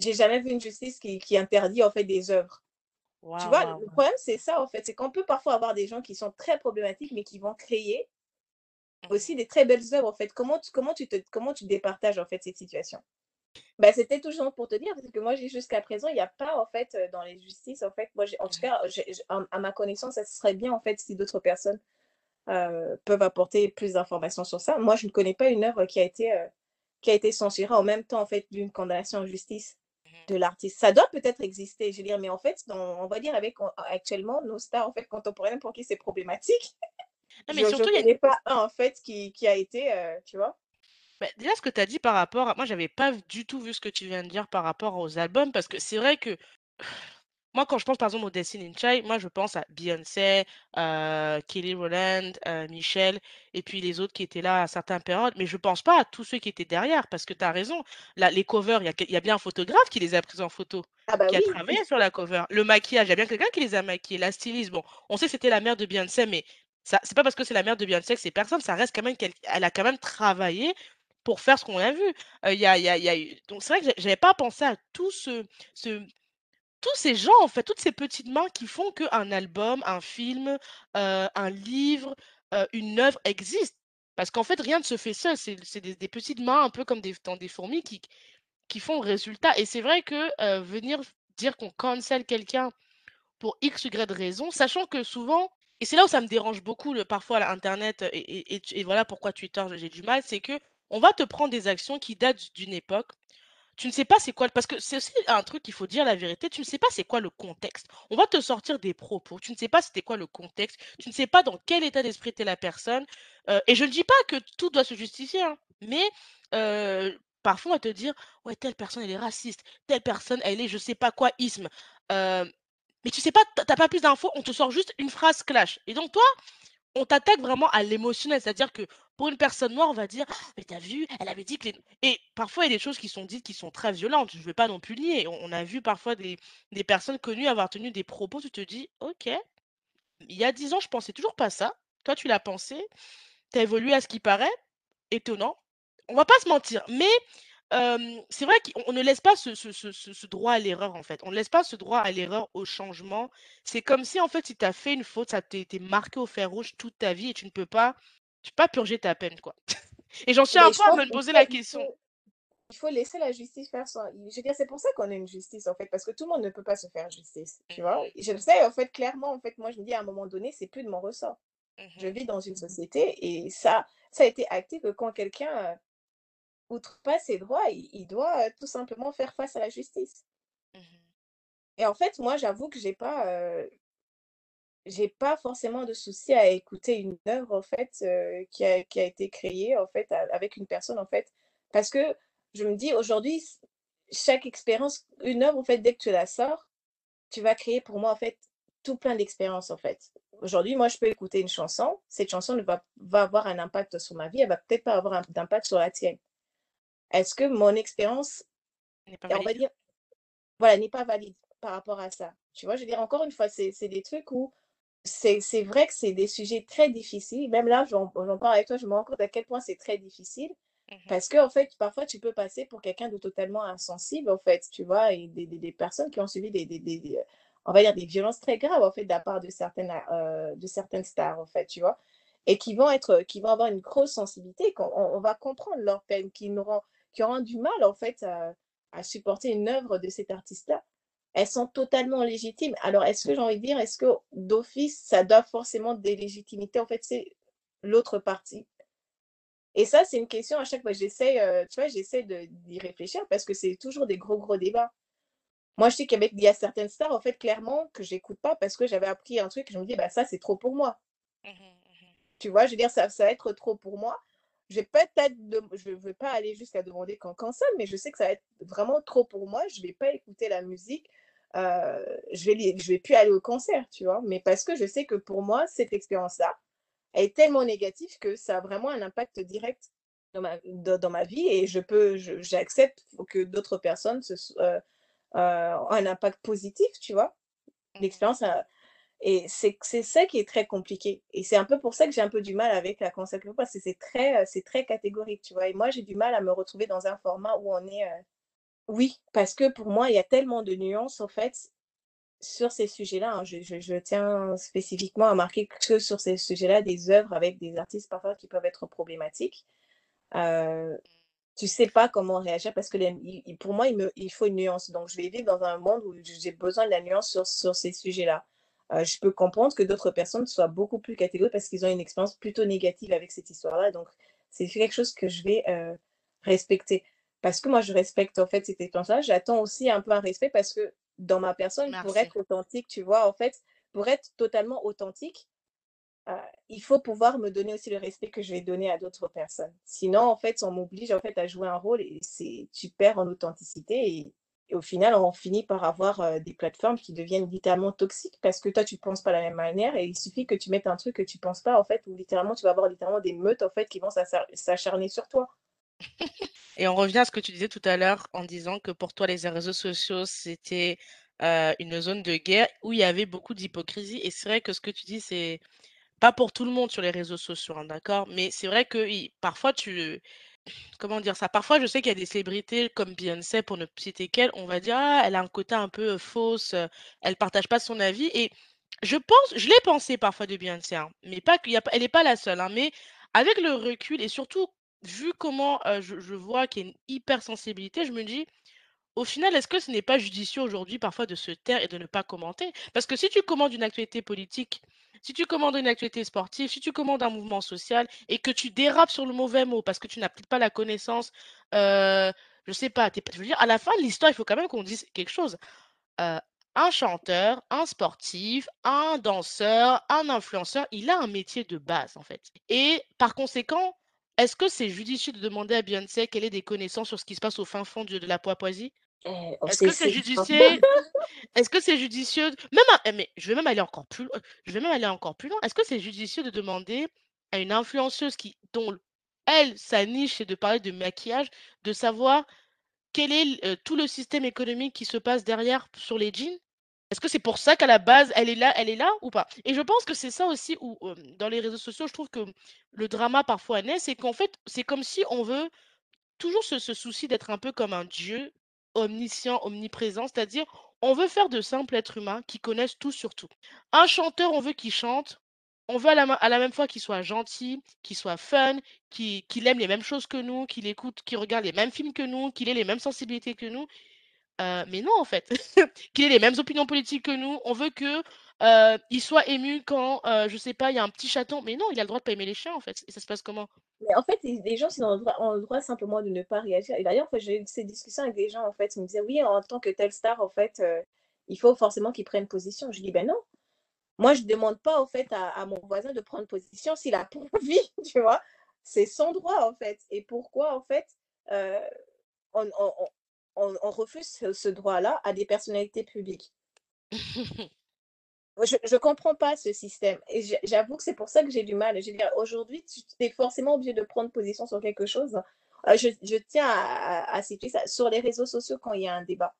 j'ai jamais vu une justice qui interdit, en fait, des œuvres. Tu vois? Le problème, c'est ça, en fait, c'est qu'on peut parfois avoir des gens qui sont très problématiques, mais qui vont créer aussi Mmh des très belles œuvres, en fait. Comment tu comment tu te comment tu départages, en fait, cette situation? Bah, c'était toujours pour te dire, parce que moi, jusqu'à présent, il y a pas, en fait, heu, dans les justices, en fait, moi, en tout Mmh cas, j à à ma connaissance, ça serait bien, en fait, si d'autres personnes, heu, peuvent apporter plus d'informations sur ça. Moi, je ne connais pas une œuvre qui a été, heu, qui a été censurée en même temps, en fait, d'une condamnation en justice. De l'artiste. Ça doit peut-être exister, je veux dire, mais en fait, on va dire avec on actuellement, nos stars, en fait, contemporaines pour qui c'est problématique, Non, mais je je surtout, il y a pas un, en fait, qui qui a été, heu, tu vois? bah, déjà ce que tu as dit par rapport à moi, j'avais pas du tout vu ce que tu viens de dire par rapport aux albums parce que c'est vrai que Moi, quand je pense par exemple au Destiny Child, moi je pense à Beyoncé, heu, Kelly Rowland, heu, Michel et puis les autres qui étaient là à certaines périodes, mais je pense pas à tous ceux qui étaient derrière parce que tu as raison. Là, les covers, il y a y bien un photographe qui les a prises en photo, Ah bah qui a oui, travaillé sur la cover. Le maquillage, il y a bien quelqu'un qui les a maquillés. La styliste, bon, on sait que c'était la mère de Beyoncé, mais ça c'est pas parce que c'est la mère de Beyoncé que c'est personne, ça reste quand même quelqu elle a quand même travaillé pour faire ce qu'on a vu. Il y a y a y a eu donc c'est vrai que j'a j'avais pas pensé à tout ce ce tous ces gens, en fait, toutes ces petites mains qui font qu'un album, un film, heu, un livre, heu, une œuvre existe. Parce qu'en fait, rien ne se fait seul. C'est des petites mains un peu comme des dans des fourmis qui font le résultat et c'est vrai que, heu, venir dire qu'on cancel quelqu'un pour X, Y raison, sachant que souvent et c'est là où ça me dérange beaucoup le parfois à internet, et et voilà pourquoi Twitter j'ai du mal, c'est que on va te prendre des actions qui datent d'une époque tu ne sais pas c'est quoi parce que c'est aussi un truc, il faut dire la vérité, tu ne sais pas c'est quoi le contexte. On va te sortir des propos, tu ne sais pas c'était quoi le contexte, tu ne sais pas dans quel état d'esprit était la personne, heu et je ne dis pas que tout doit se justifier, hein, mais heu, parfois on va te dire: «Ouais, telle personne elle est raciste, telle personne elle est je sais pas quoi isme», heu, mais tu sais pas, tu as pas plus d'infos, on te sort juste une phrase clash. Et donc toi on t'attaque vraiment à l'émotionnel, c'est-à-dire que pour une personne noire, on va dire: «Ah, «Mais tu vu, elle avait dit que les» et parfois il y a des choses qui sont dites qui sont très violentes, je ne vais pas non plus nier. On a vu parfois des des personnes connues avoir tenu des propos, tu te dis: «OK, il y a 10 ans, je pensais toujours pas ça. Toi, tu l'as pensé, tu as évolué à ce qui paraît, étonnant». On va pas se mentir, mais c'est vrai qu'on on ne laisse pas ce ce ce ce ce droit à l'erreur, en fait. On ne laisse pas ce droit à l'erreur, au changement. C'est comme si, en fait, si tu as fait une faute, ça t'est marqué au fer rouge toute ta vie et tu ne peux pas tu peux pas purger ta peine, quoi. Et j'en suis un peu je à me poser la question. faut il faut laisser la justice faire son je veux dire, c'est pour ça qu'on a une justice, en fait, parce que tout le monde ne peut pas se faire justice, tu vois? Mmh Je le sais, en fait, clairement, en fait, moi, je me dis à un moment donné, c'est plus de mon ressort. Je Mmh vis dans une société et ça ça a été acté que quand quelqu'un, outrepasse ses droits, il il doit, tout simplement faire face à la justice Mmh et en fait, moi, j'avoue que j'ai pas, j'ai pas forcément de souci à écouter une œuvre, en fait, qui a qui a été créée, en fait, a avec une personne, en fait, parce que je me dis aujourd'hui, chaque expérience une œuvre, en fait, dès que tu la sors, tu vas créer pour moi, en fait, tout plein d'expériences, en fait. Aujourd'hui, moi, je peux écouter une chanson, cette chanson ne va va avoir un impact sur ma vie, elle va peut-être pas avoir un d'impact sur la tienne. Est-ce que mon expérience, N'est pas et on va valide? dire, voilà, n'est pas valide par rapport à ça? Tu vois? Je veux dire, encore une fois, c'est des trucs où c'est vrai que c'est des sujets très difficiles. Même là, j'en parle avec toi, je me rends compte à quel point c'est très difficile Mmh parce qu'en fait, parfois, tu peux passer pour quelqu'un de totalement insensible, en fait, tu vois? Et des des des personnes qui ont subi des des on va dire, des violences très graves, en fait, de la part de certaines, heu, de certaines stars, en fait, tu vois? Et qui vont être, qui vont avoir une grosse sensibilité, qu'on on on va comprendre leur peine, qui n'auront qui auront du mal, en fait, à à supporter une œuvre de cet artiste-là. Elles sont totalement légitimes. Alors, est-ce que j'ai envie de dire, est-ce que d'office, ça doit forcément délégitimité, en fait, c'est l'autre partie? Et ça, c'est une question à chaque fois, j'essaie, heu, tu vois, j'essaie d'y réfléchir parce que c'est toujours des gros, gros débats. Moi, je sais qu'avec il y a certaines stars, en fait, clairement, que j'écoute pas parce que j'avais appris un truc, je me dis: «Bah, ça, c'est trop pour moi». Mmh mh. Mmh Tu vois? Je veux dire, ça ça va être trop pour moi. Je vais peut-être je vais pas aller jusqu'à demander qu'on cancelle, mais je sais que ça va être vraiment trop pour moi. Je vais pas écouter la musique, heu, je vais je vais plus aller au concert, tu vois? Mais parce que je sais que pour moi, cette expérience-là, est tellement négative que ça a vraiment un impact direct dans ma dans dans ma vie et je peux j'accepte que d'autres personnes se s heu heu, ont un impact positif, tu vois? L'expérience a et c'est ça qui est très compliqué et c'est un peu pour ça que j'ai un peu du mal avec la culture parce que c'est très, c'est très catégorique, tu vois? Et moi, j'ai du mal à me retrouver dans un format où on est, heu oui, parce que pour moi, il y a tellement de nuances, en fait, sur ces sujets-là, hein. Je je tiens spécifiquement à marquer que sur ces sujets-là, des œuvres avec des artistes parfois qui peuvent être problématiques, heu, tu sais pas comment réagir parce que pour moi, il me il faut une nuance. Donc je vais vivre dans un monde où j'ai besoin de la nuance sur sur ces sujets-là. Heu, je peux comprendre que d'autres personnes soient beaucoup plus catégoriques parce qu'ils ont une expérience plutôt négative avec cette histoire-là. Donc c'est quelque chose que je vais, heu, respecter. Parce que moi, je respecte, en fait, cette expérience-là. J'attends aussi un peu un respect parce que dans ma personne, pour être authentique, tu vois, en fait, pour être totalement authentique, heu, il faut pouvoir me donner aussi le respect que je vais donner à d'autres personnes. Sinon, en fait, on m'oblige, en fait, à jouer un rôle et c'est tu perds en authenticité et et au final, on finit par avoir, des plateformes qui deviennent littéralement toxiques parce que toi, tu penses pas de la même manière et il suffit que tu mettes un truc que tu penses pas, en fait, où littéralement, tu vas avoir littéralement des meutes, en fait, qui vont s'acharner sur toi. Et on revient à ce que tu disais tout à l'heure en disant que pour toi, les réseaux sociaux, c'était, une zone de guerre où il y avait beaucoup d'hypocrisie et c'est vrai que ce que tu dis, c'est pas pour tout le monde sur les réseaux sociaux, hein, d'accord? Mais c'est vrai que parfois tu comment dire ça? Parfois, je sais qu'il y a des célébrités comme Beyoncé, pour ne citer qu'elle, on va dire: «Ah, elle a un côté un peu, fausse, heu, elle partage pas son avis» et je pense je l'ai pensé parfois de Beyoncé, hein, mais pas y a elle est pas la seule, hein, mais avec le recul et surtout vu comment, je je vois qu'il y a une hypersensibilité, je me dis: «Au final, est-ce que ce n'est pas judicieux aujourd'hui parfois de se taire et de ne pas commenter?» parce que si tu commandes une actualité politique, si tu commandes une actualité sportive, si tu commandes un mouvement social et que tu dérapes sur le mauvais mot parce que tu n'as peut-être pas la connaissance, heu, je sais pas, tu es p je veux dire à la fin de l'histoire, il faut quand même qu'on dise quelque chose. Heu, un chanteur, un sportif, un danseur, un influenceur, il a un métier de base, en fait et par conséquent, est-ce que c'est judicieux de demander à Beyoncé qu'elle ait des connaissances sur ce qui se passe au fin fond de de la Papouasie? Eh, Est-ce que c'est judicieux? Est-ce que c'est judicieux même à eh mais je vais même aller encore plus loin je vais même aller encore plus loin. Est-ce que c'est judicieux de demander à une influenceuse qui dont elle, sa niche, c'est de parler de maquillage, de savoir quel est heu, tout le système économique qui se passe derrière sur les jeans? Est-ce que c'est pour ça qu'à la base, elle est là elle est là ou pas? Et je pense que c'est ça aussi où, dans les réseaux sociaux, je trouve que le drama parfois naît, c'est qu'en fait, c'est comme si on veut toujours ce ce souci d'être un peu comme un dieu omniscient, omniprésent, c'est-à-dire on veut faire de simples êtres humains qui connaissent tout sur tout. Un chanteur, on veut qu'il chante, on veut à la même fois qu'il soit gentil, qu'il soit fun, qu'il aime les mêmes choses que nous, qu'il écoute qu'il regarde les mêmes films que nous, qu'il ait les mêmes sensibilités que nous. Heu, mais non, en fait, qu'il ait les mêmes opinions politiques que nous. On veut que, heu, il soit ému quand, heu, je sais pas, il y a un petit chaton, mais non, il a le droit de pas aimer les chiens, en fait et ça se passe comment? Mais en fait, les gens, ont le droit simplement de ne pas réagir et d'ailleurs, j'ai eu ces discussions avec des gens, en fait, ils me disaient: «Oui, en tant que telle star, en fait, heu, il faut forcément qu'il prenne position». Je dis: «Ben non, moi, je demande pas, en fait, à mon voisin de prendre position s'il a pas envie», tu vois? C'est son droit, en fait et pourquoi, en fait, heu, on on refuse ce droit-là à des personnalités publiques? Je je comprends pas ce système et j'a j'avoue que c'est pour ça que j'ai du mal. Je veux dire, aujourd'hui, tu es forcément obligé de prendre position sur quelque chose. Heu, je tiens à citer ça, sur les réseaux sociaux quand il y a un débat.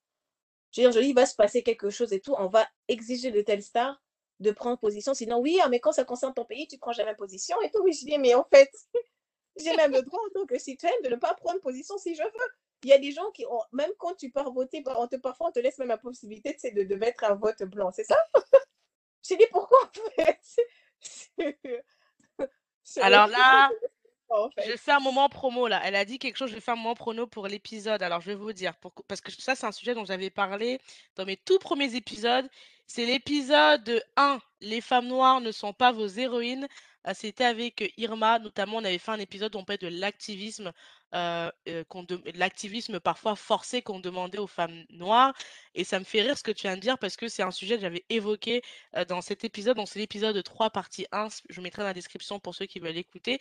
Je veux dire, je dis: «Il va se passer quelque chose et tout, on va exiger de telle star de prendre position, sinon oui, ah mais quand ça concerne ton pays, tu prends jamais position et tout». Oui, je dis: «Mais en fait, j'ai même le droit en tant que citoyenne de ne pas prendre position si je veux». Il y a des gens qui ont même quand tu pars voter, bah, on te parfois on te laisse même la possibilité, de de mettre un vote blanc, c'est ça? J'ai dit: «Pourquoi en fait?» Alors là en Je fais un moment promo là. Elle a dit quelque chose, je vais faire un moment prono pour l'épisode. Alors je vais vous dire, pour parce que ça, c'est un sujet dont j'avais parlé dans mes tout premiers épisodes. C'est l'épisode 1, Les femmes noires ne sont pas vos héroïnes. Heu, c'était avec, Irma, notamment, on avait fait un épisode où on parlait de l'activisme, euh, euh, l'activisme parfois forcé qu'on demandait aux femmes noires. Et ça me fait rire ce que tu viens de dire parce que c'est un sujet que j'avais évoqué euh, dans cet épisode. Donc, c'est l'épisode 3, partie 1. Je mettrai dans la description pour ceux qui veulent écouter.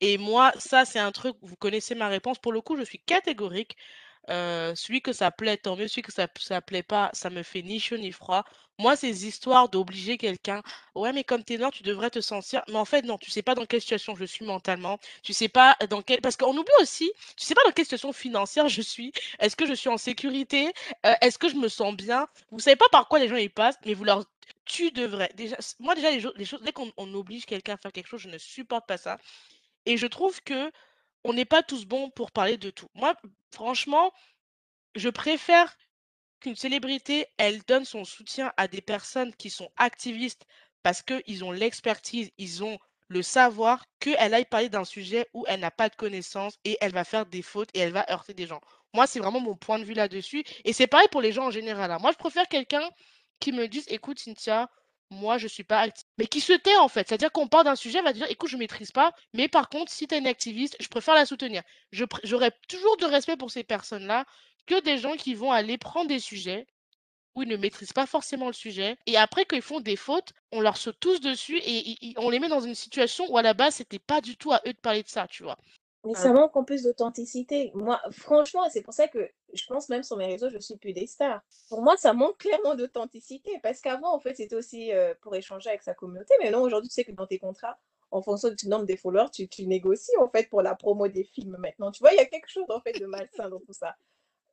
Et moi, ça, c'est un truc, vous connaissez ma réponse. Pour le coup, je suis catégorique. Euh, celui que ça plaît, tant mieux. Celui que ça, ça plaît pas, ça me fait ni chaud ni froid. Moi, ces histoires d'obliger quelqu'un, ouais, mais comme t'es noir, tu devrais te sentir. Mais en fait, non, tu sais pas dans quelle situation je suis mentalement. Tu sais pas dans quelle. Parce qu'on oublie aussi, tu sais pas dans quelle situation financière je suis. Est-ce que je suis en sécurité? Euh, est-ce que je me sens bien? Vous savez pas par quoi les gens y passent, mais vous leur. Tu devrais. Déjà, moi, déjà, les, les choses, dès qu'on on oblige quelqu'un à faire quelque chose, je ne supporte pas ça. Et je trouve que on n'est pas tous bons pour parler de tout. Moi, franchement, je préfère qu'une célébrité, elle donne son soutien à des personnes qui sont activistes parce qu'ils ont l'expertise, ils ont le savoir, qu'elle aille parler d'un sujet où elle n'a pas de connaissances et elle va faire des fautes et elle va heurter des gens. Moi, c'est vraiment mon point de vue là-dessus. Et c'est pareil pour les gens en général. hein. Moi, je préfère quelqu'un qui me dise, écoute, Cynthia, moi, je suis pas activiste. Mais qui se tait, en fait. C'est-à-dire qu'on parle d'un sujet, elle va dire, écoute, je maîtrise pas, mais par contre, si tu es une activiste, je préfère la soutenir. Je pr- J'aurai toujours de respect pour ces personnes-là que des gens qui vont aller prendre des sujets où ils ne maîtrisent pas forcément le sujet. Et après, quand ils font des fautes, on leur saute tous dessus et, et- et on les met dans une situation où à la base, c'était pas du tout à eux de parler de ça, tu vois. Mais Euh, ça manque en plus d'authenticité. Moi, franchement, c'est pour ça que je pense même sur mes réseaux, je suis plus des stars. Pour moi, ça manque clairement d'authenticité. Parce qu'avant, en fait, c'était aussi euh, pour échanger avec sa communauté. Mais non, aujourd'hui, tu sais que dans tes contrats, en fonction du nombre des followers, tu, tu négocies, en fait, pour la promo des films maintenant. Tu vois, il y a quelque chose, en fait, de malsain dans tout ça.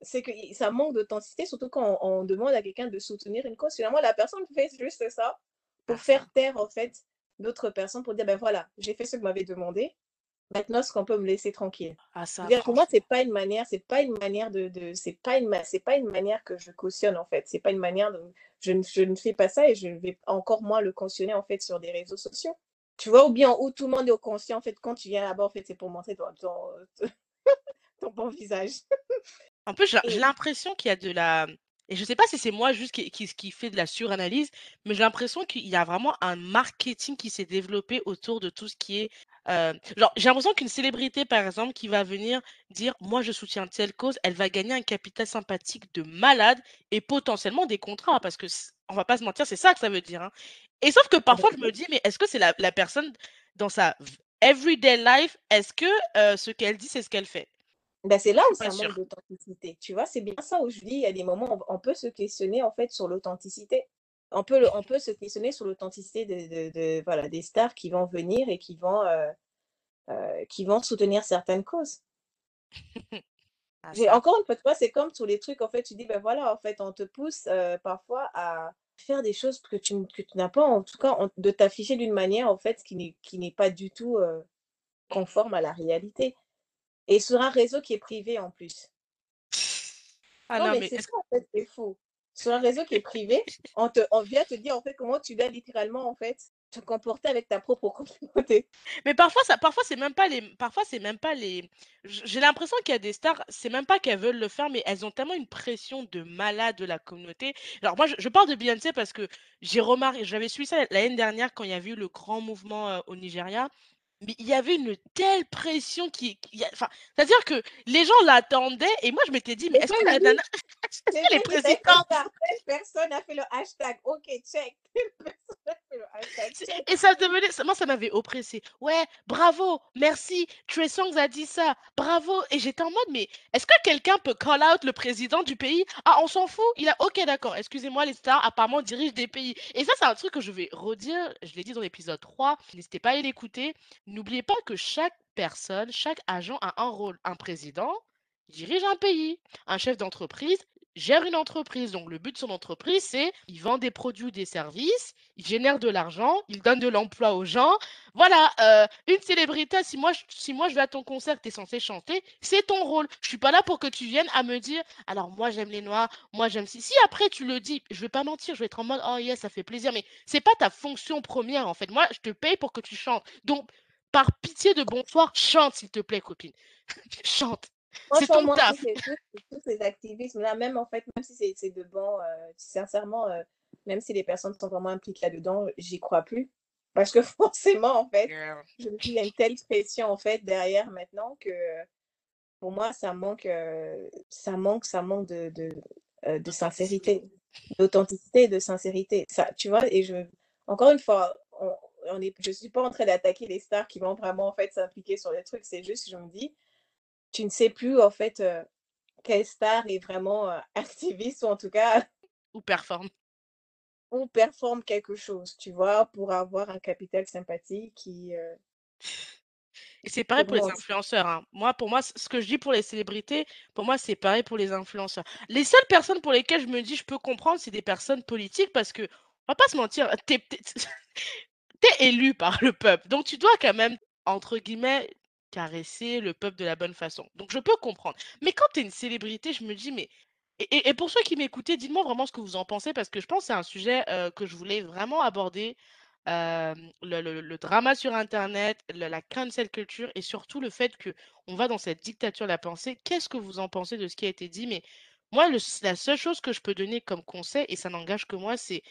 C'est que ça manque d'authenticité, surtout quand on, on demande à quelqu'un de soutenir une cause. Finalement, la personne fait juste ça pour faire taire, en fait, d'autres personnes, pour dire, ben voilà, j'ai fait ce que vous m'avez demandé. Maintenant, est-ce qu'on peut me laisser tranquille? Ah, ça, dire, pour moi, c'est pas une manière, c'est pas une manière de, de c'est pas une, c'est pas une manière que je cautionne en fait. C'est pas une manière de, je ne, je ne fais pas ça et je ne vais encore moins le cautionner en fait sur des réseaux sociaux. Tu vois, ou bien où tout le monde est au conscient en fait quand tu viens là-bas en fait c'est pour montrer ton, ton, ton bon visage. En plus, j'ai Et l'impression qu'il y a de la... Et je sais pas si c'est moi juste qui, qui, qui fait de la suranalyse, mais j'ai l'impression qu'il y a vraiment un marketing qui s'est développé autour de tout ce qui est... euh, Genre, j'ai l'impression qu'une célébrité, par exemple, qui va venir dire, moi, je soutiens telle cause, elle va gagner un capital sympathique de malade et potentiellement des contrats, parce que, on va pas se mentir, c'est ça que ça veut dire. hein. Et sauf que parfois, je me dis, mais est-ce que c'est la, la personne dans sa everyday life, est-ce que euh, ce qu'elle dit, c'est ce qu'elle fait? ben, c'est là où ça manque d'authenticité. Tu vois, c'est bien ça où je dis, il y a des moments où on peut se questionner en fait sur l'authenticité. On peut, on peut se questionner sur l'authenticité de, de- de- voilà, des stars qui vont venir et qui vont, euh, euh, qui vont soutenir certaines causes. Ah, encore une fois, c'est comme tous les trucs, en fait, tu dis, ben voilà, en fait, on te pousse euh, parfois à faire des choses que tu, n- que tu n'as pas, en tout cas, on- de t'afficher d'une manière, en fait, qui n'est, pas du tout conforme à la réalité. Et sur un réseau qui est privé en plus. Ah Non, non, mais mais c'est ça, en fait, c'est fou. Sur un réseau qui est privé, on te, vient te dire, en fait, comment tu dois littéralement, en te comporter avec ta propre communauté. Mais parfois, parfois c'est même pas les, parfois c'est même pas les. J'ai l'impression qu'il y a des stars, c'est même pas qu'elles veulent le faire, mais elles ont tellement une pression de malade de la communauté. Alors moi, je, parle de Beyoncé parce que j'ai remarqué, j'avais suivi ça l'année dernière quand il y avait eu le grand mouvement euh, au Nigeria. Mais il y avait une telle pression qui, a- enfin, c'est-à-dire que les gens l'attendaient et moi je m'étais dit, mais est-ce que la nana, est il dit, telle personne, a fait le hashtag, ok, check. Telle personne a fait le hashtag, check. Et ça devenait, moi, ça m'avait oppressé. Ouais, bravo, merci, Trey Songz a dit ça, bravo. Et j'étais en mode, mais est-ce que quelqu'un peut call out le président du pays? Ah, on s'en fout. Il a, ok, d'accord, excusez-moi, les stars apparemment dirigent des pays. Et ça, c'est un truc que je vais redire, je l'ai dit dans l'épisode 3, n'hésitez pas à l'écouter. N'oubliez pas que chaque personne, chaque agent a un rôle. Un président dirige un pays, un chef d'entreprise gère une entreprise. Donc, le but de son entreprise, c'est il vend des produits ou des services, il génère de l'argent, il donne de l'emploi aux gens. Voilà, euh, une célébrité, si moi, je- si moi je vais à ton concert, tu es censé chanter, c'est ton rôle. Je suis pas là pour que tu viennes à me dire, alors moi j'aime les noirs, moi j'aime si. Si après tu le dis, je vais pas mentir, je vais être en mode, oh yes, ça fait plaisir, mais c'est pas ta fonction première en fait. Moi, je te paye pour que tu chantes. Donc, par pitié de bonsoir, chante s'il te plaît, copine. chante. C'est ton taf. tous, ces activismes-là, même en fait, même si c'est de bon, euh, sincèrement, euh, même si les personnes sont vraiment impliquées là-dedans, j'y crois plus. Parce que forcément, en fait, Yeah. je me dis, il y a une telle pression, en fait, derrière maintenant que pour moi, ça manque, heu, ça manque ça manque de de, de sincérité, d'authenticité, de sincérité. Ça tu vois? Et je encore une fois, on on est je suis pas en train d'attaquer les stars qui vont vraiment, en fait, s'impliquer sur les trucs. C'est juste, je me dis: «Tu ne sais plus, en fait, heu, quelle star est vraiment, heu, activiste ou en tout cas Ou performe. ou performe quelque chose», tu vois? Pour avoir un capital sympathie qui, heu Et c'est pareil pour les influenceurs, hein. Moi, pour moi, ce que je dis pour les célébrités, pour moi, c'est pareil pour les influenceurs. Les seules personnes pour lesquelles je me dis: «Je peux comprendre», c'est des personnes politiques parce qu'on va pas se mentir, es es tu es élu par le peuple, donc tu dois quand même, entre guillemets, «caresser le peuple de la bonne façon». Donc je peux comprendre. Mais quand tu es une célébrité, je me dis: «Mais» et pour ceux qui m'écoutaient, dites-moi vraiment ce que vous en pensez parce que je pense que c'est un sujet, heu, que je voulais vraiment aborder, le drama sur internet, la cancel culture et surtout le fait qu'on va dans cette dictature de la pensée. Qu'est-ce que vous en pensez de ce qui a été dit? Mais moi, la seule chose que je peux donner comme conseil et ça n'engage que moi, c'est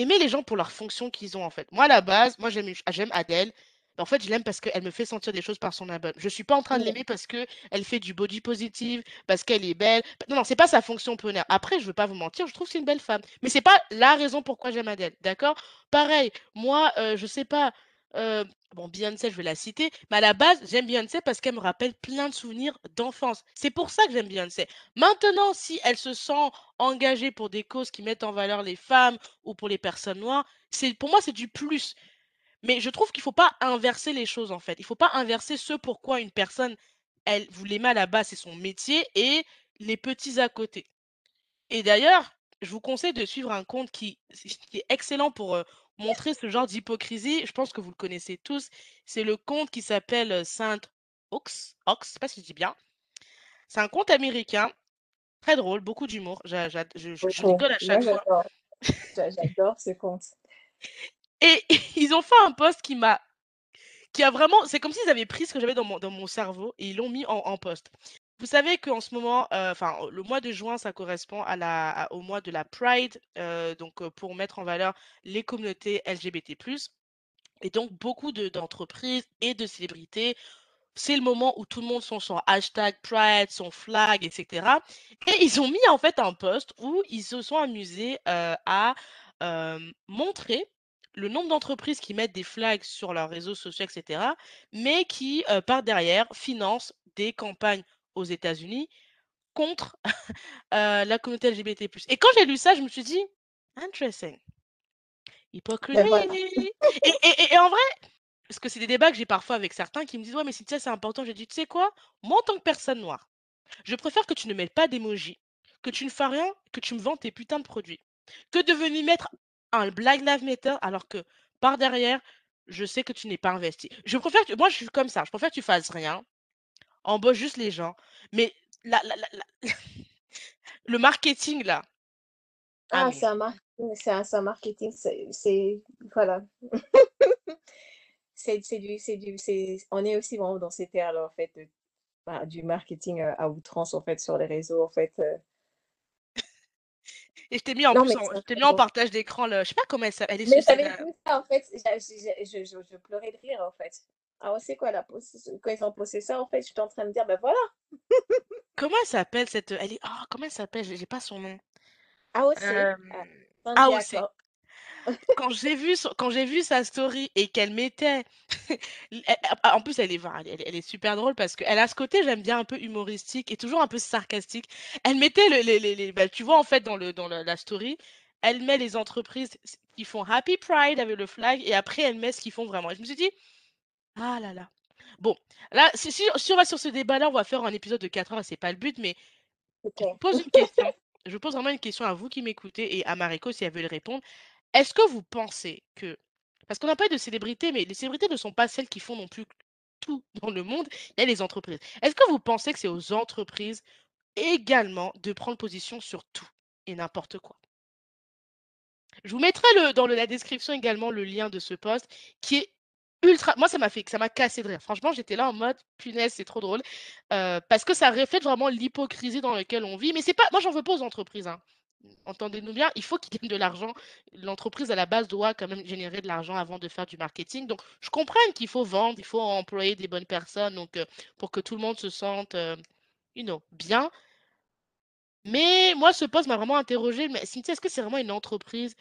aimer les gens pour leur fonction qu'ils ont, en fait. Moi, à la base, moi, j'aime Adèle. En fait, je l'aime parce qu'elle me fait sentir des choses par son album. Je suis pas en train de l'aimer parce qu'elle fait du body positive, parce qu'elle est belle. Non, non, c'est pas sa fonction première. Après, je veux pas vous mentir, je trouve que c'est une belle femme. Mais c'est pas la raison pourquoi j'aime Adèle, d'accord? Pareil, moi, heu, je sais pas, heu, bon, Beyoncé, je vais la citer, mais à la base, j'aime Beyoncé parce qu'elle me rappelle plein de souvenirs d'enfance. C'est pour ça que j'aime Beyoncé. Maintenant, si elle se sent engagée pour des causes qui mettent en valeur les femmes ou pour les personnes noires, c'est pour moi, c'est du plus. Mais je trouve qu'il faut pas inverser les choses, en fait. Il faut pas inverser ce pourquoi une personne, elle vous l'aimez à la base, c'est son métier et les petits à côté. Et d'ailleurs, je vous conseille de suivre un compte qui qui est excellent pour, heu, montrer ce genre d'hypocrisie. Je pense que vous le connaissez tous. C'est le compte qui s'appelle, heu, Saint Ox Ox, je sais pas si je dis bien. C'est un compte américain, très drôle, beaucoup d'humour. Je je je Beaucoup. rigole à Moi, chaque fois j'adore. J'a j'adore ce conte. et ils ont fait un post qui m'a qui a vraiment c'est comme s'ils avaient pris ce que j'avais dans mon dans mon cerveau et ils l'ont mis en en post. Vous savez qu'en ce moment, heu, enfin, le mois de juin, ça correspond au mois de la Pride, heu, donc heu, pour mettre en valeur les communautés LGBT+ et donc beaucoup de d'entreprises et de célébrités, c'est le moment où tout le monde sont sur hashtag Pride, son flag et cetera. Et ils ont mis en fait un post où ils se sont amusés, à, montrer le nombre d'entreprises qui mettent des flags sur leurs réseaux sociaux et cetera, mais qui, par derrière financent des campagnes aux États-Unis contre, la communauté LGBT+ et quand j'ai lu ça, je me suis dit: «Interesting, Ben voilà. hypocrisie» et et et en vrai, parce que c'est des débats que j'ai parfois avec certains qui me disent: «Ouais, mais Cynthia, c'est important». J'ai dit: «Tu sais quoi? Moi, en tant que personne noire, je préfère que tu ne mettes pas d'emoji, que tu ne fasses rien, que tu me vends tes putains de produits, que de venir mettre un Black Lives Matter alors que par derrière, je sais que tu n'es pas investi». Je préfère que moi, je suis comme ça, je préfère que tu fasses rien, embauche juste les gens, mais la la la le marketing là, ah Ah, c'est un marketing c'est un c'est un marketing, c'est c'est voilà. C'est du c'est du c'est on est aussi vraiment dans ces terres-là, en fait, de bah, du marketing, à outrance, en fait, sur les réseaux, en fait, et je t'ai mis en non, plus en je mis en partage d'écran je sais pas comment elle s'appelle, est Mais j'avais vu ça, en fait, je je je pleurais de rire, en fait. Ah c'est quoi la post quand ils ont posté ça, en fait, j'étais en train de dire: «Bah, voilà, comment elle s'appelle cette, elle est ah comment elle s'appelle? J'ai pas son nom. AOC, Hem, heu, Sandy AOC. Accord». Quand j'ai vu son quand j'ai vu sa story et qu'elle mettait l elle a en plus elle est elle est elle est super drôle parce qu'elle a ce côté, j'aime bien un peu humoristique et toujours un peu sarcastique. Elle mettait le les les les bah, tu vois en fait dans le dans le la story, elle met les entreprises qui font Happy Pride avec le flag et après elle met ce qu'ils font vraiment et je me suis dit: «Ah là là». Bon, là si si si on va sur ce débat-là, on va faire un épisode de 4 heures c'est pas le but, mais je pose une question. Je vous pose vraiment une question à vous qui m'écoutez et à Mariko si elle veut le répondre. Est-ce que vous pensez que parce qu'on n'a pas de célébrités, mais les célébrités ne sont pas celles qui font non plus tout dans le monde, il y a les entreprises. Est-ce que vous pensez que c'est aux entreprises également de prendre position sur tout et n'importe quoi? Je vous mettrai le dans le la description également le lien de ce post qui est ultra moi ça m'a fait ça m'a cassé de rire. Franchement, j'étais là en mode: «Punaise, c'est trop drôle», heu, parce que ça reflète vraiment l'hypocrisie dans laquelle on vit. Mais c'est pas moi j'en veux pas aux entreprises, hein. Entendez-nous bien, il faut qu'ils gagnent de l'argent. L'entreprise à la base doit quand même générer de l'argent avant de faire du marketing. Donc je comprends qu'il faut vendre, il faut employer des bonnes personnes donc heu, pour que tout le monde se sente, heu you know, bien. Mais moi, ce poste m'a vraiment interrogé. Mais Cynthia, est-ce que c'est vraiment une entreprise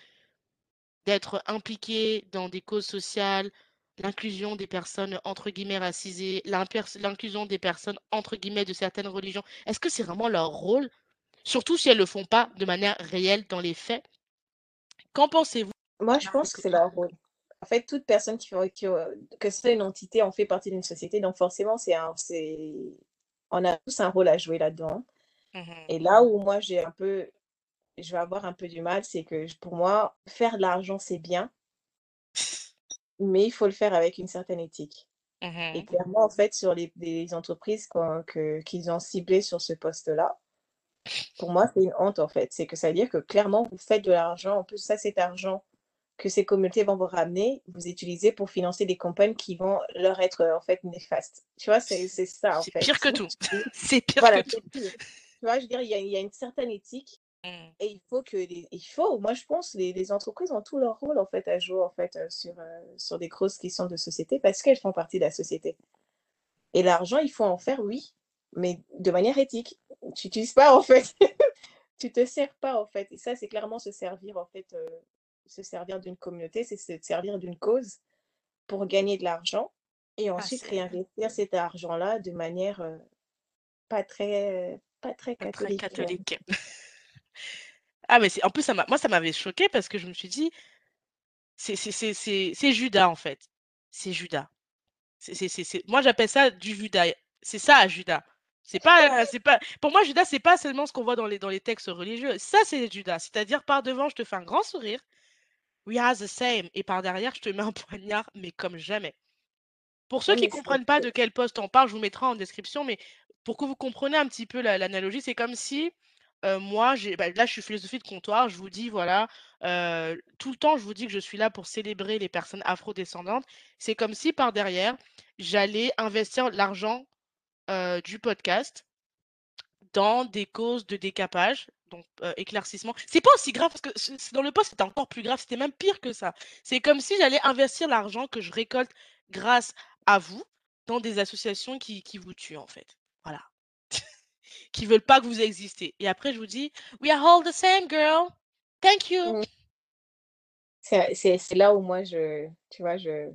d'être impliquée dans des causes sociales, l'inclusion des personnes entre guillemets racisées, l'inclusion des personnes entre guillemets de certaines religions Est-ce que c'est vraiment leur rôle? Surtout si elles ne le font pas de manière réelle dans les faits. Qu'en pensez-vous? Moi, je pense que c'est leur rôle. En fait, toute personne qui, qui que c'est une entité, on fait partie d'une société, donc forcément, c'est un, on a tous un rôle à jouer là-dedans. Mmh Et là où moi, j'ai un peu, je vais avoir un peu du mal, c'est que pour moi, faire de l'argent, c'est bien, mais il faut le faire avec une certaine éthique. Et Mmh clairement, en fait, sur les, les entreprises qu'ils ont ciblées sur ce poste-là, pour moi, c'est une honte, en fait. C'est que ça veut dire que clairement, vous faites de l'argent. En plus, ça, cet argent que ces communautés vont vous ramener, vous utilisez pour financer des campagnes qui vont leur être, en fait, néfastes. Tu vois, c'est c'est ça, en C'est fait. pire que tout. C'est pire Voilà, que c'est tout. pire. Tu vois, je veux dire, il y y a une certaine éthique. Et il faut que les, il faut, moi je pense, les, les entreprises ont tout leur rôle en fait à jouer en fait euh, sur, euh, sur des grosses questions de société parce qu'elles font partie de la société. Et l'argent, il faut en faire, oui, mais de manière éthique. Tu n'utilises pas en fait, tu te sers pas en fait. Et ça, c'est clairement se servir en fait, euh, se servir d'une communauté, c'est se servir d'une cause pour gagner de l'argent et Ah, ensuite réinvestir cet argent-là de manière euh, pas très, pas très pas très catholique. Ah, mais c'est en plus, ça moi, ça m'avait choqué parce que je me suis dit: «C'est c'est c'est c'est c'est Judas, en fait. C'est Judas». C'est c'est c'est c'est moi, j'appelle ça du Judas. C'est ça, Judas. C'est pas, c'est pas pour moi, Judas, c'est pas seulement ce qu'on voit dans les dans les textes religieux. Ça, c'est Judas. C'est-à-dire, par devant, je te fais un grand sourire, we are the same, et par derrière, je te mets un poignard, mais comme jamais. Pour ceux qui c'est comprennent pas de quel poste on parle, je vous mettrai en description, mais pour que vous compreniez un petit peu la l'analogie, c'est comme si, moi, bah, là, je suis philosophie de comptoir, je vous dis, voilà, tout le temps, je vous dis que je suis là pour célébrer les personnes afrodescendantes. C'est comme si, par derrière, j'allais investir l'argent, du podcast dans des causes de décapage, donc heu, éclaircissement. C'est pas aussi grave parce que dans le poste, c'était encore plus grave, c'était même pire que ça. C'est comme si j'allais investir l'argent que je récolte grâce à vous dans des associations qui qui vous tuent, en fait. Voilà. Qui veulent pas que vous existiez et après je vous dis: «We are all the same girl. Thank you». Mmh. C'est là où moi je tu vois, je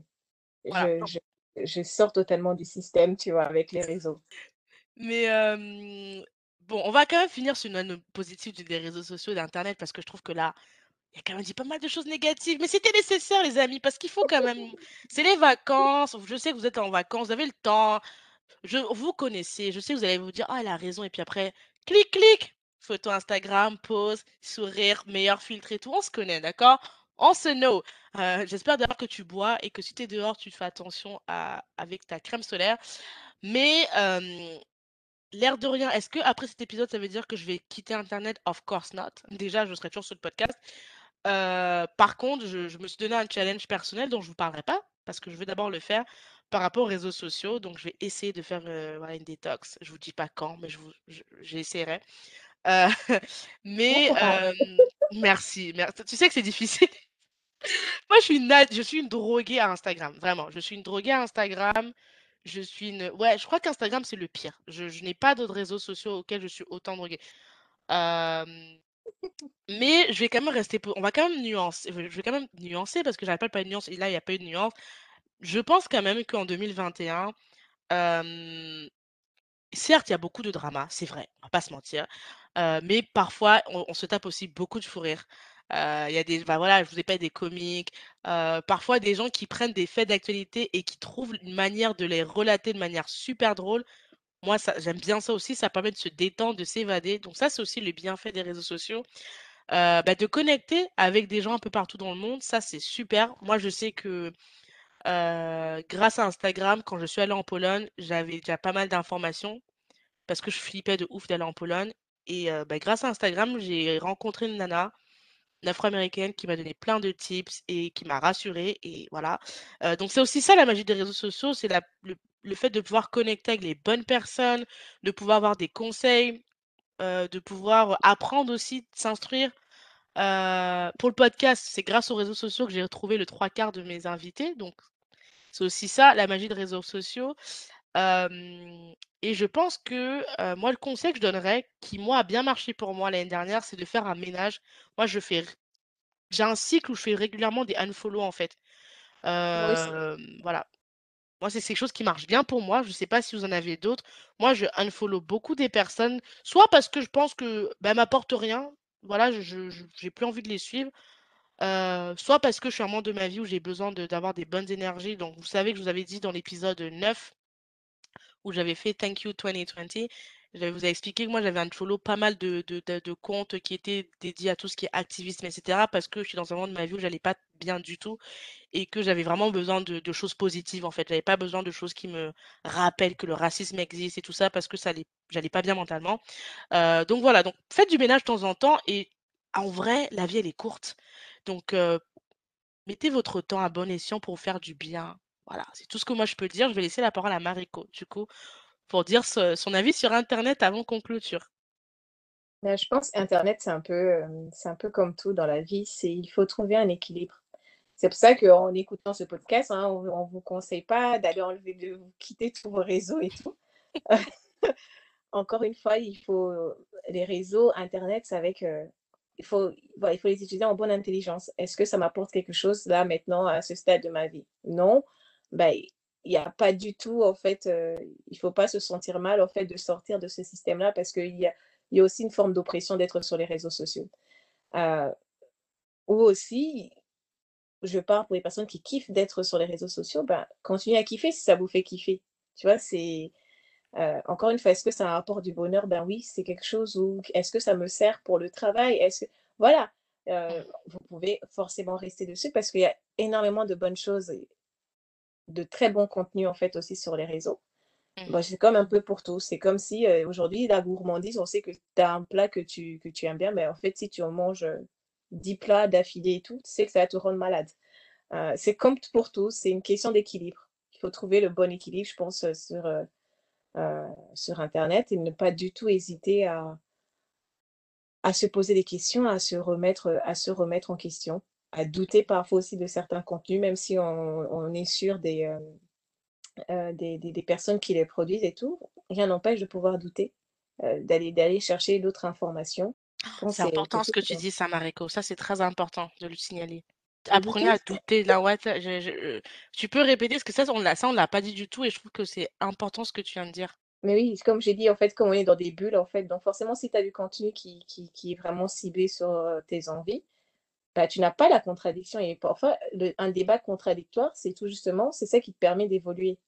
Voilà, je je je sors totalement du système, tu vois, avec les réseaux. mais bon, on va quand même finir sur une note positive des réseaux sociaux et d'internet parce que je trouve que là, il y a quand même dit pas mal de choses négatives, mais c'était nécessaire les amis, parce qu'il faut quand même c'est les vacances, je sais que vous êtes en vacances, vous avez le temps, je vous connaissez, je sais que vous allez vous dire: «Ah elle a raison» et puis après, clic clic, photo Instagram, pause, sourire, meilleur filtre et tout, on se connaît, d'accord? On se know. Heu, j'espère d'ailleurs que tu bois et que si tu es dehors, tu fais attention avec ta crème solaire. Mais l'air de rien, est-ce qu'après cet épisode, ça veut dire que je vais quitter internet? Of course not. Déjà, je serai toujours sur le podcast. Heu, par contre, je je me suis donné un challenge personnel dont je vous parlerai pas, parce que je veux d'abord le faire par rapport aux réseaux sociaux. Donc je vais essayer de faire, voilà, une détox. Je vous dis pas quand, mais je vous je j'essaierai. Heu, Bon mais merci, mer tu sais que c'est difficile. Moi, je suis une je suis une droguée à Instagram, vraiment. Je suis une droguée à Instagram. Je suis une ouais, je crois qu'Instagram, c'est le pire. Je je n'ai pas d'autres réseaux sociaux auxquels je suis autant droguée. Mais je vais quand même rester on va quand même nuancer je vais quand même nuancer parce que j'arrive pas de nuance et là, il y a pas eu de nuance. Je pense quand même qu'en 2021, hem, certes, il y a beaucoup de drama, c'est vrai, on va pas se mentir, mais parfois on se tape aussi beaucoup de fou rire. Il y a des bah, voilà, je vous ai pas des comiques, parfois des gens qui prennent des faits d'actualité et qui trouvent une manière de les relater de manière super drôle. Moi, j'aime bien ça aussi, ça permet de se détendre, de s'évader, donc ça, c'est aussi le bienfait des réseaux sociaux. Bah, de connecter avec des gens un peu partout dans le monde, ça, c'est super. Moi, je sais que, heu, grâce à Instagram, quand je suis allée en Pologne, j'avais déjà pas mal d'informations parce que je flippais de ouf d'aller en Pologne et heu, bah, grâce à Instagram, j'ai rencontré une nana, une afro-américaine qui m'a donné plein de tips et qui m'a rassurée et voilà. Heu, donc c'est aussi ça la magie des réseaux sociaux, c'est le le fait de pouvoir connecter avec les bonnes personnes, de pouvoir avoir des conseils, de pouvoir apprendre aussi, s'instruire. Pour le podcast, c'est grâce aux réseaux sociaux que j'ai retrouvé le 3/4 de mes invités, donc c'est aussi ça, la magie de réseaux sociaux. Et je pense que, moi, le conseil que je donnerais, qui moi a bien marché pour moi l'année dernière, c'est de faire un ménage. Moi, je fais j'ai un cycle où je fais régulièrement des unfollow, en fait. Voilà. Moi, c'est quelque chose qui marche bien pour moi. Je sais pas si vous en avez d'autres. Moi, je unfollow beaucoup des personnes, soit parce que je pense que, bah, elles m'apportent rien, voilà, je j'ai plus envie de les suivre, heu, soit parce que je suis un moment de ma vie où j'ai besoin d'avoir des bonnes énergies. Donc vous savez que je vous avais dit dans l'épisode, 9 où j'avais fait Thank you 2020, je vous ai expliqué que moi j'avais unfollow pas mal de de comptes qui étaient dédiés à tout ce qui est activisme et cetera, parce que je suis dans un moment de ma vie où j'allais pas bien du tout et que j'avais vraiment besoin de choses positives, en fait. J'avais pas besoin de choses qui me rappellent que le racisme existe et tout ça parce que ça j'allais pas bien mentalement. Heu, donc voilà, donc faites du ménage de temps en temps et en vrai, la vie elle est courte. Donc heu, mettez votre temps à bon escient pour faire du bien. Voilà, c'est tout ce que moi je peux dire. Je vais laisser la parole à Mariko, du coup, pour dire son avis sur internet avant qu'on clôture? Bah, je pense internet, c'est un peu, un peu comme tout dans la vie, c'est il faut trouver un équilibre. C'est pour ça qu'en écoutant ce podcast, hein, on on vous conseille pas d'aller enlever de vous quitter tous vos réseaux et tout. Encore une fois, il faut les réseaux, internet, c'est avec, il faut il faut les utiliser en bonne intelligence. Est-ce que ça m'apporte quelque chose là, maintenant, à ce stade de ma vie? Non, bah, il y a pas du tout en fait, heu, il faut pas se sentir mal en fait de sortir de ce système-là parce qu'il y a y a aussi une forme d'oppression d'être sur les réseaux sociaux. Heu, ou aussi, je parle pour les personnes qui kiffent d'être sur les réseaux sociaux, ben, continuez à kiffer si ça vous fait kiffer. Tu vois? C'est, heu, encore une fois, est-ce que ça apporte du bonheur? Ben oui, c'est quelque chose où est-ce que ça me sert pour le travail? Est-ce que voilà, vous pouvez forcément rester dessus parce qu'il y a énormément de bonnes choses de très bons contenus en fait aussi sur les réseaux. Mmh Bah, c'est comme un peu pour tout. C'est comme si, heu, aujourd'hui la gourmandise, on sait que tu as un plat que tu que tu aimes bien, mais en fait, si tu en manges, heu, 10 plats d'affilée et tout, tu sais que ça va te rendre malade. Heu, c'est comme pour tout, c'est une question d'équilibre. Il faut trouver le bon équilibre, je pense, sur, sur internet et ne pas du tout hésiter à à se poser des questions, à se remettre, à se remettre en question, à douter parfois aussi de certains contenus, même si on on est sûr des, hem, heu, des des des personnes qui les produisent et tout. Rien n'empêche de pouvoir douter, heu, d'aller d'aller chercher d'autres informations. Pense C'est important ce que tu dis ça, Mariko. Ça, c'est très important de le signaler. Apprenez à douter là, ouais, tu je tu peux répéter? Parce que ça, on l'a ça, on l'a pas dit du tout et je trouve que c'est important ce que tu viens de dire. mais oui, comme j'ai dit, en fait, comme on est dans des bulles, en fait, donc forcément, si tu as du contenu qui qui qui est vraiment ciblé sur, tes envies, bah, tu n'as pas la contradiction et parfois le un débat contradictoire, c'est tout justement, c'est ça qui te permet d'évoluer.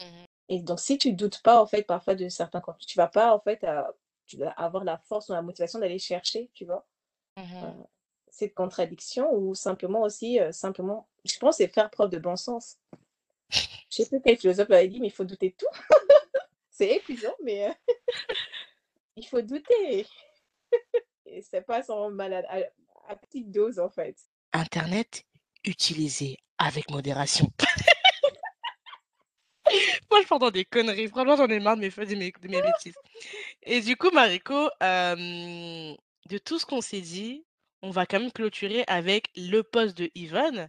Mmh Et donc si tu doutes pas, en fait, parfois de certains contenus, tu vas pas, en fait, heu, tu vas avoir la force ou la motivation d'aller chercher, tu vois? Mmh cette contradiction ou simplement aussi, heu, simplement je pense c'est faire preuve de bon sens. Je sais plus quel philosophe l'avait dit, mais il faut douter de tout. C'est épuisant, mais heu, il faut douter et c'est pas sans malade, à à petite dose, en fait. Internet, utilisez avec modération. Moi, je pars des conneries. Franchement, j'en ai marre de mes de mes de mes bêtises et du coup, Mariko, de tout ce qu'on s'est dit, on va quand même clôturer avec le post de Yvonne,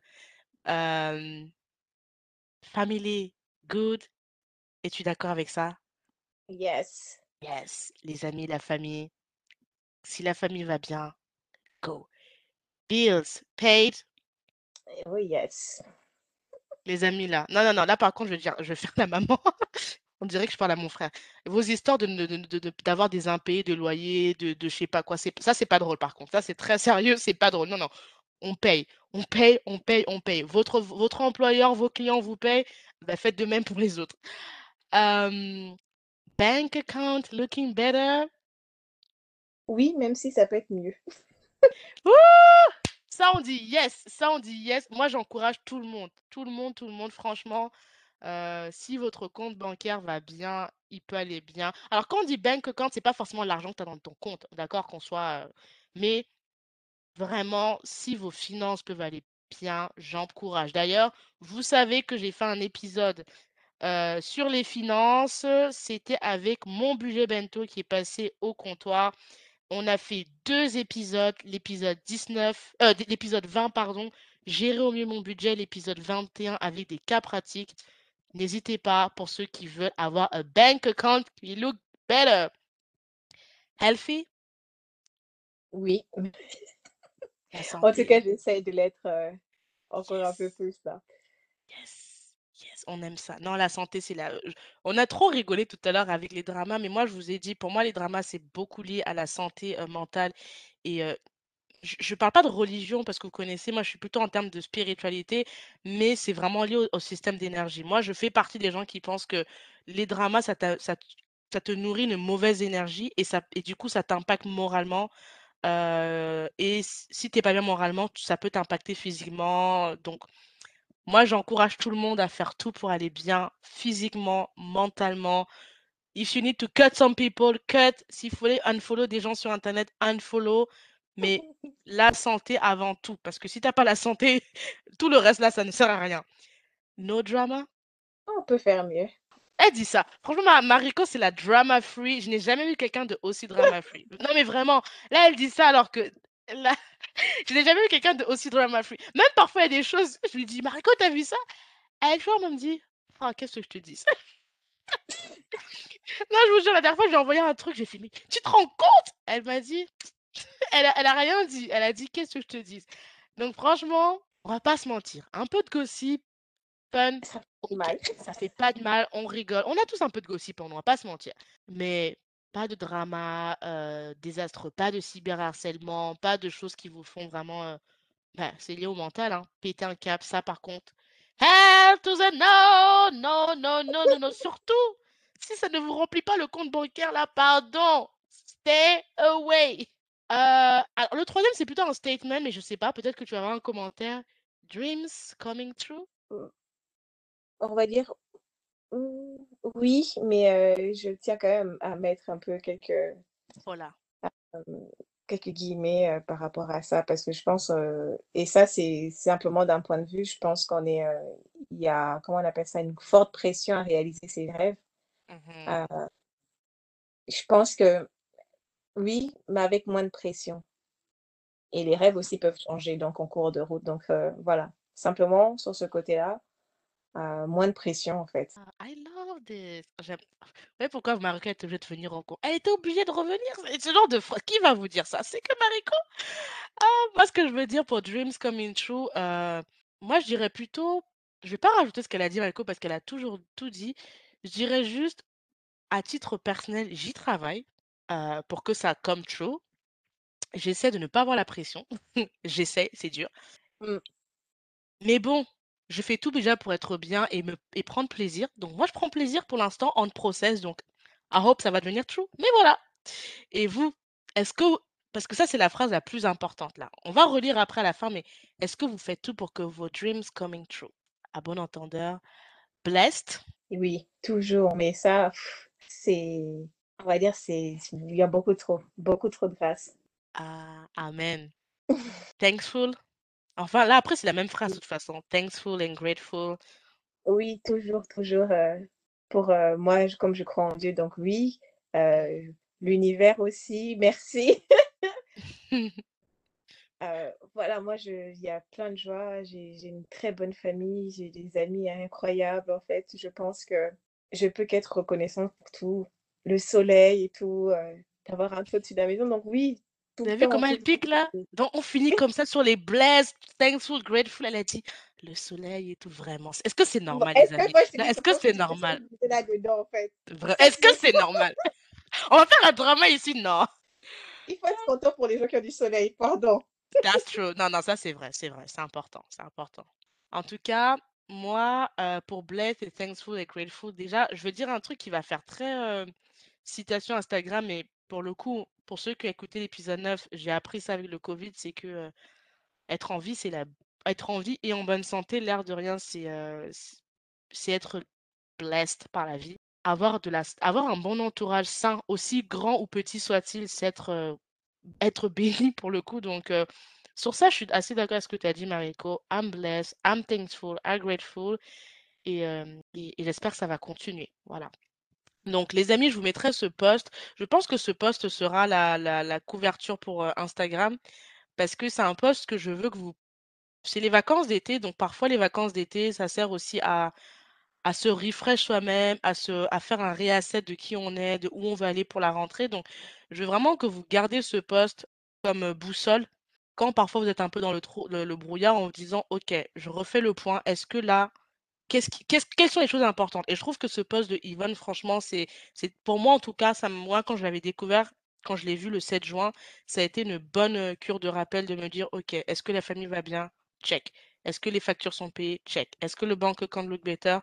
«Family good». Es-tu d'accord avec ça? Yes. Yes, les amis, la famille. Si la famille va bien, go. Bills paid, Oh yes. les amis là. Non, non, non, là par contre, je vais dire, je vais faire la maman. On dirait que je parle à mon frère. Vos histoires de ne de de de d'avoir des impayés de loyer, de de je sais pas quoi, ça, c'est pas drôle par contre. Ça, c'est très sérieux, c'est pas drôle. Non, non, on paye, on paye, on paye, on paye. Votre votre employeur, vos clients vous payent, bah, faites de même pour les autres. Bank account looking better? Oui, même si ça peut être mieux. Ça, on dit yes, ça, on dit yes. Moi, j'encourage tout le monde, tout le monde, tout le monde, franchement, heu, si votre compte bancaire va bien, il peut aller bien. Alors quand on dit bank account, c'est pas forcément l'argent que tu as dans ton compte, d'accord? Qu'on soit, heu mais vraiment, si vos finances peuvent aller bien, j'encourage. D'ailleurs, vous savez que j'ai fait un épisode, heu, sur les finances, c'était avec mon budget bento qui est passé au comptoir. On a fait 2 épisodes, l'épisode 19, heu, l'épisode 20 pardon, gérer au mieux mon budget, l'épisode 21 avec des cas pratiques. N'hésitez pas pour ceux qui veulent avoir un bank account qui look better. Healthy? Oui. En tout cas, j'essaie de l'être, heu, encore un peu plus là. Yes. On aime ça. Non, la santé, c'est la on a trop rigolé tout à l'heure avec les dramas, mais moi, je vous ai dit, pour moi, les dramas, c'est beaucoup lié à la santé, heu, mentale et je je parle pas de religion parce que vous connaissez, moi, je suis plutôt en termes de spiritualité, mais c'est vraiment lié au système d'énergie. Moi, je fais partie des gens qui pensent que les dramas, ça te nourrit une mauvaise énergie et du coup, ça t'impacte moralement, et si tu es pas bien moralement, ça peut t'impacter physiquement, donc moi, j'encourage tout le monde à faire tout pour aller bien physiquement, mentalement. If you need to cut some people, cut. S'il faut aller unfollow des gens sur internet, unfollow, mais la santé avant tout, parce que si tu as pas la santé, tout le reste là, ça ne sert à rien. No drama? On peut faire mieux. Elle dit ça. Franchement, ma Mariko, c'est la drama free. Je n'ai jamais vu quelqu'un de aussi drama free. Non, mais vraiment, là, elle dit ça alors que là, je n'ai jamais vu quelqu'un de aussi drama free. Même parfois, il y a des choses, je lui dis: «Mariko, tu as vu ça?» elle toujours elle me dit: «Ah, qu'est-ce que je te dise?» non, je vous jure, la dernière fois, j'ai envoyé un truc, j'ai fait: «Mais tu te rends compte?» elle m'a dit elle a elle a rien dit. Elle a dit: «Qu'est-ce que je te dise?» donc franchement, on va pas se mentir, un peu de gossip, fun, Ça fait mal. ça fait pas de mal, on rigole. On a tous un peu de gossip on va pas se mentir, mais pas de drama, heu, désastreux, pas de cyberharcèlement, pas de choses qui vous font vraiment, heu, bah, c'est lié au mental, hein. Péter un câble, ça par contre, hell to the no! Non, non, non, non, non, surtout si ça ne vous remplit pas le compte bancaire là, pardon, stay away! Heu, alors le 3e, c'est plutôt un statement, mais je sais pas, peut-être que tu vas avoir un commentaire. Dreams coming true? On va dire, oui, mais je tiens quand même à mettre un peu quelques, Voilà. quelques guillemets, par rapport à ça parce que je pense, et ça, c'est simplement d'un point de vue, je pense qu'on est, il y a, comment on appelle ça? Une forte pression à réaliser ses rêves. Mmh je pense que oui, mais avec moins de pression et les rêves aussi peuvent changer donc en cours de route donc voilà. Simplement sur ce côté-là, moins de pression en fait. Ah, I love this. J'aime ouais, pourquoi Mariko était obligée de venir en cours? Elle était obligée de revenir, c'est ce genre de phrase qui va vous dire ça? C'est que Mariko? Ah, moi, ce que je veux dire pour dreams coming true, heu, moi, je dirais plutôt je vais pas rajouter ce qu'elle a dit Mariko parce qu'elle a toujours tout dit. Je dirais juste, à titre personnel, j'y travaille, heu, pour que ça come true. J'essaie de ne pas avoir la pression. J'essaie, c'est dur. Mmh. Mais bon, je fais tout déjà pour être bien et me et prendre plaisir. Donc moi, je prends plaisir pour l'instant on process, donc I hope ça va devenir true. Mais voilà. Et vous, est-ce que parce que ça, c'est la phrase la plus importante là. On va relire après à la fin, mais est-ce que vous faites tout pour que vos dreams coming true? À bon entendeur, blessed? Oui, toujours, mais ça, c'est on va dire, c'est il y a beaucoup trop, beaucoup trop de grâce. Ah, amen. Thankful? Enfin, là, après, c'est la même phrase de toute façon. Thankful and grateful. Oui, toujours, toujours, pour, moi, comme je crois en Dieu, donc oui, l'univers aussi, merci. Voilà, moi, il y a plein de joie, j'ai une très bonne famille, j'ai des amis incroyables, en fait. Je pense que je peux qu'être reconnaissante pour tout, le soleil et tout, d'avoir un toit au-dessus de la maison, donc oui, Vous avez vu comment elle le pique là? Donc on finit comme ça sur les blessed, thankful, grateful. Elle a dit le soleil et tout vraiment. Est-ce que c'est normal, les amis? est-ce que c'est normal? en fait. Est-ce que c'est normal? On va faire un drama ici? Non? il faut être content pour les gens qui ont du soleil, pardon. That's true. Non, non, ça c'est vrai, c'est vrai, c'est important, c'est important. En tout cas, moi, euh, pour blessed et thankful et grateful, déjà, je veux dire un truc qui va faire très euh, citation Instagram, mais pour le coup, pour ceux qui ont écouté l'épisode 9, j'ai appris ça avec le Covid, c'est que euh, Être en vie, c'est la être en vie et en bonne santé, l'air de rien, c'est, heu, c c'est être blessed par la vie. Avoir de la avoir un bon entourage sain, aussi grand ou petit soit-il, c'est être, heu, être béni pour le coup donc sur ça, je suis assez d'accord avec ce que tu as dit Mariko. I'm blessed, I'm thankful, I'm grateful et et j'espère que ça va continuer, voilà. Donc les amis, je vous mettrai ce post. Je pense que ce post sera la la couverture pour, heu, Instagram parce que c'est un post que je veux que vous c'est les vacances d'été, donc parfois les vacances d'été, ça sert aussi à à se refresh soi-même, à à faire un réasset de qui on est, de où on va aller pour la rentrée. Donc, je veux vraiment que vous gardez ce poste comme, heu, boussole quand parfois vous êtes un peu dans le trou le brouillard en vous disant: «OK, je refais le point. Est-ce que là, qu'est-ce quelles sont les choses importantes?» et je trouve que ce post de Yvonne, franchement, c'est pour moi en tout cas, ça moi quand je l'avais découvert, quand je l'ai vu le 7 juin, ça a été une bonne, cure de rappel de me dire: «OK, est-ce que la famille va bien? Check. Est-ce que les factures sont payées? Check. Est-ce que le bank account look better?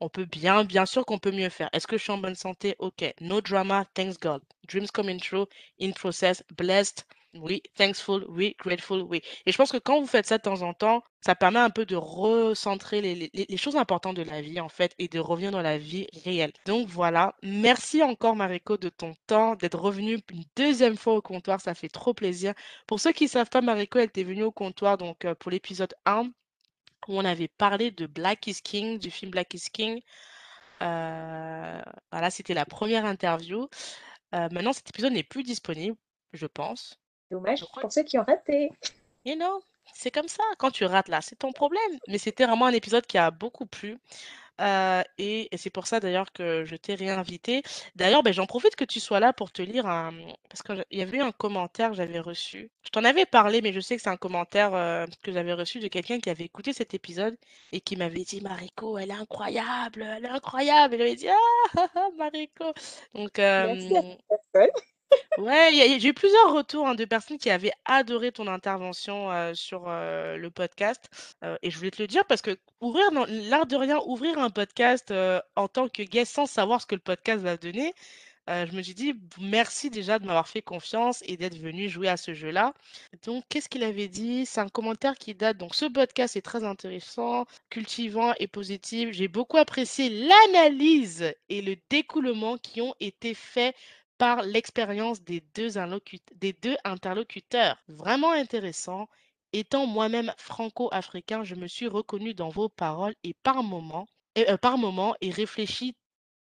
On peut bien bien sûr qu'on peut mieux faire. Est-ce que je suis en bonne santé? OK. No drama, thanks God. Dreams coming true, in process, blessed, oui, thankful, oui, grateful, oui» et je pense que quand vous faites ça de temps en temps, ça permet un peu de recentrer les les choses importantes de la vie, en fait et de revenir dans la vie réelle. Donc voilà, merci encore Mariko de ton temps, d'être revenue une 2e fois au comptoir, ça fait trop plaisir. Pour ceux qui savent pas, Mariko, elle était venue au comptoir donc heu, pour l'épisode 1 où on avait parlé de Black is King, du film Black is King. Heu, voilà, c'était la 1re interview. Heu, maintenant cet épisode n'est plus disponible, je pense. Dommage pour ceux qui ont raté. You know, c'est comme ça, quand tu rates là, c'est ton problème. Mais c'était vraiment un épisode qui a beaucoup plu, heu et et c'est pour ça d'ailleurs que je t'ai réinvitée. D'ailleurs, beh, j'en profite que tu sois là pour te lire un, parce qu'il y avait eu un commentaire que j'avais reçu. Je t'en avais parlé, mais je sais que c'est un commentaire, heu, que j'avais reçu de quelqu'un qui avait écouté cet épisode et qui m'avait dit: «Mariko, elle est incroyable, elle est incroyable» et j'avais dit: «Ah! Mariko» donc Merci à cette personne. Ouais, j'ai eu plusieurs retours, hein, de personnes qui avaient adoré ton intervention, sur, le podcast, et je voulais te le dire parce qu'ouvrir dans l'art de rien, ouvrir un podcast, en tant que guest sans savoir ce que le podcast va donner, je me suis dit: «Merci déjà de m'avoir fait confiance et d'être venu jouer à ce jeu-là». Donc qu'est-ce qu'il avait dit? C'est un commentaire qui date donc: «Ce podcast est très intéressant, cultivant et positif. J'ai beaucoup apprécié l'analyse et le découlement qui ont été faits par l'expérience des 2 inlocut des 2 interlocuteurs. Vraiment intéressant. Étant moi-même franco-africain, je me suis reconnu dans vos paroles et par moments et heu, par et réfléchi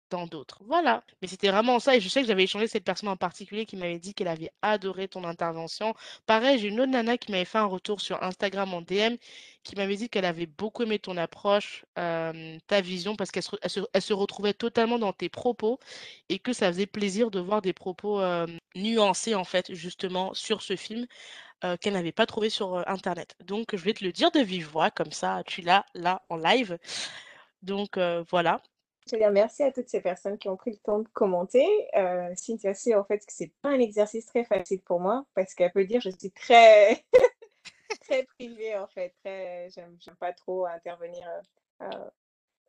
dans d'autres». Voilà, mais c'était vraiment ça et je sais que j'avais échangé cette personne en particulier qui m'avait dit qu'elle avait adoré ton intervention. Pareil, j'ai une autre nana qui m'avait fait un retour sur Instagram en DM, qui m'avait dit qu'elle avait beaucoup aimé ton approche, ta vision parce qu'elle se retrouvait totalement dans tes propos et que ça faisait plaisir de voir des propos, nuancés, en fait, justement sur ce film, qu'elle n'avait pas trouvé sur, internet. Donc je vais te le dire de vive voix comme ça tu l'as là en live. Donc voilà. Dire merci à toutes ces personnes qui ont pris le temps de commenter. Heu, Cynthia sait en fait que c'est pas un exercice très facile pour moi parce qu'elle peut dire je suis très très privée en fait, j'aime pas trop intervenir, heu heu,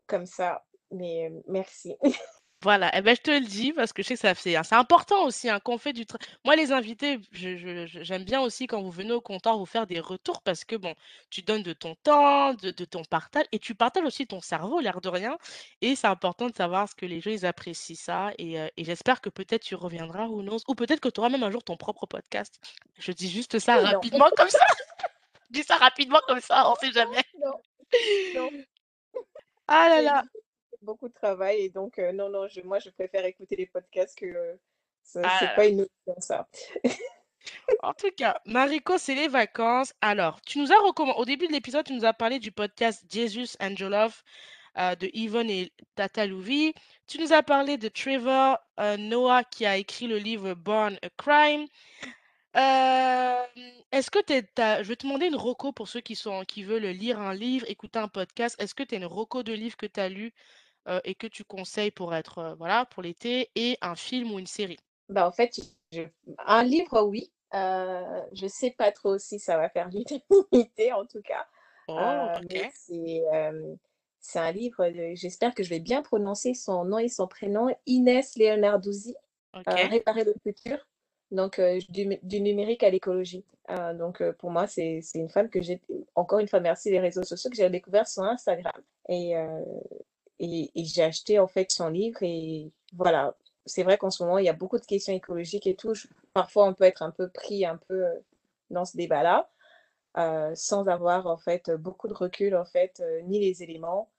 comme ça, mais merci. Voilà et beh, je te le dis parce que je sais que ça fait c'est important aussi, hein, quand on fait du tra moi les invités, je je je j'aime bien aussi quand vous venez au comptoir vous faire des retours parce que bon, tu donnes de ton temps, de de ton partage et tu partages aussi ton cerveau, l'air de rien et c'est important de savoir ce que les gens ils apprécient ça et heu et j'espère que peut-être tu reviendras, who knows? Ou peut-être que tu auras même un jour ton propre podcast. Je dis juste ça Non. rapidement comme ça. Je dis ça rapidement comme ça, on sait jamais. Non, non. Ah là C'est là. Beaucoup de travail et donc heu, non, non, je moi je préfère écouter les podcasts que ça Ah c'est pas une option ça. En tout cas, Mariko, c'est les vacances. Alors, tu nous as recomman au début de l'épisode, tu nous as parlé du podcast Jesus Jollof, heu, de Yvonne et Tata Louvi. Tu nous as parlé de Trevor, heu, Noah qui a écrit le livre Born a Crime. Hem, est-ce que tu es je vais te demander une reco pour ceux qui sont qui veulent lire un livre, écouter un podcast. Est-ce que tu as une reco de livre que tu as lu, et que tu conseilles pour être, heu, voilà, pour l'été et un film ou une série? Bah, en fait, je un livre oui, heu, je sais pas trop si ça va faire l'unanimité en tout cas, Oh, heu, mais OK. c'est, un livre j'espère que je vais bien prononcer son nom et son prénom, Inès Leonarduzzi, heu, OK. Réparer le futur, donc du numérique à l'écologie, donc pour moi, c'est une femme que j'ai encore une fois merci les réseaux sociaux, que j'ai découvert sur Instagram et et et j'ai acheté en fait son livre et voilà. C'est vrai qu'en ce moment, il y a beaucoup de questions écologiques et tout, parfois on peut être un peu pris un peu, heu, dans ce débat-là, heu, sans avoir en fait beaucoup de recul en fait, heu, ni les éléments,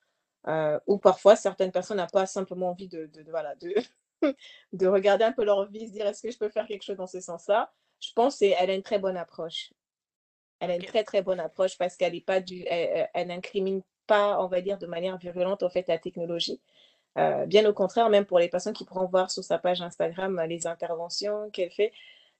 ou parfois certaines personnes n'ont pas simplement envie de de de voilà, de de regarder un peu leur vie, se dire: «Est-ce que je peux faire quelque chose dans ce sens-là?» je pense et elle a une très bonne approche. Elle a une très, très bonne approche parce qu'elle est pas du elle elle elle n'incrimine pas, on va dire, de manière virulente, en fait, la technologie. Euh, bien au contraire, même pour les personnes qui pourront voir sur sa page Instagram les interventions qu'elle fait,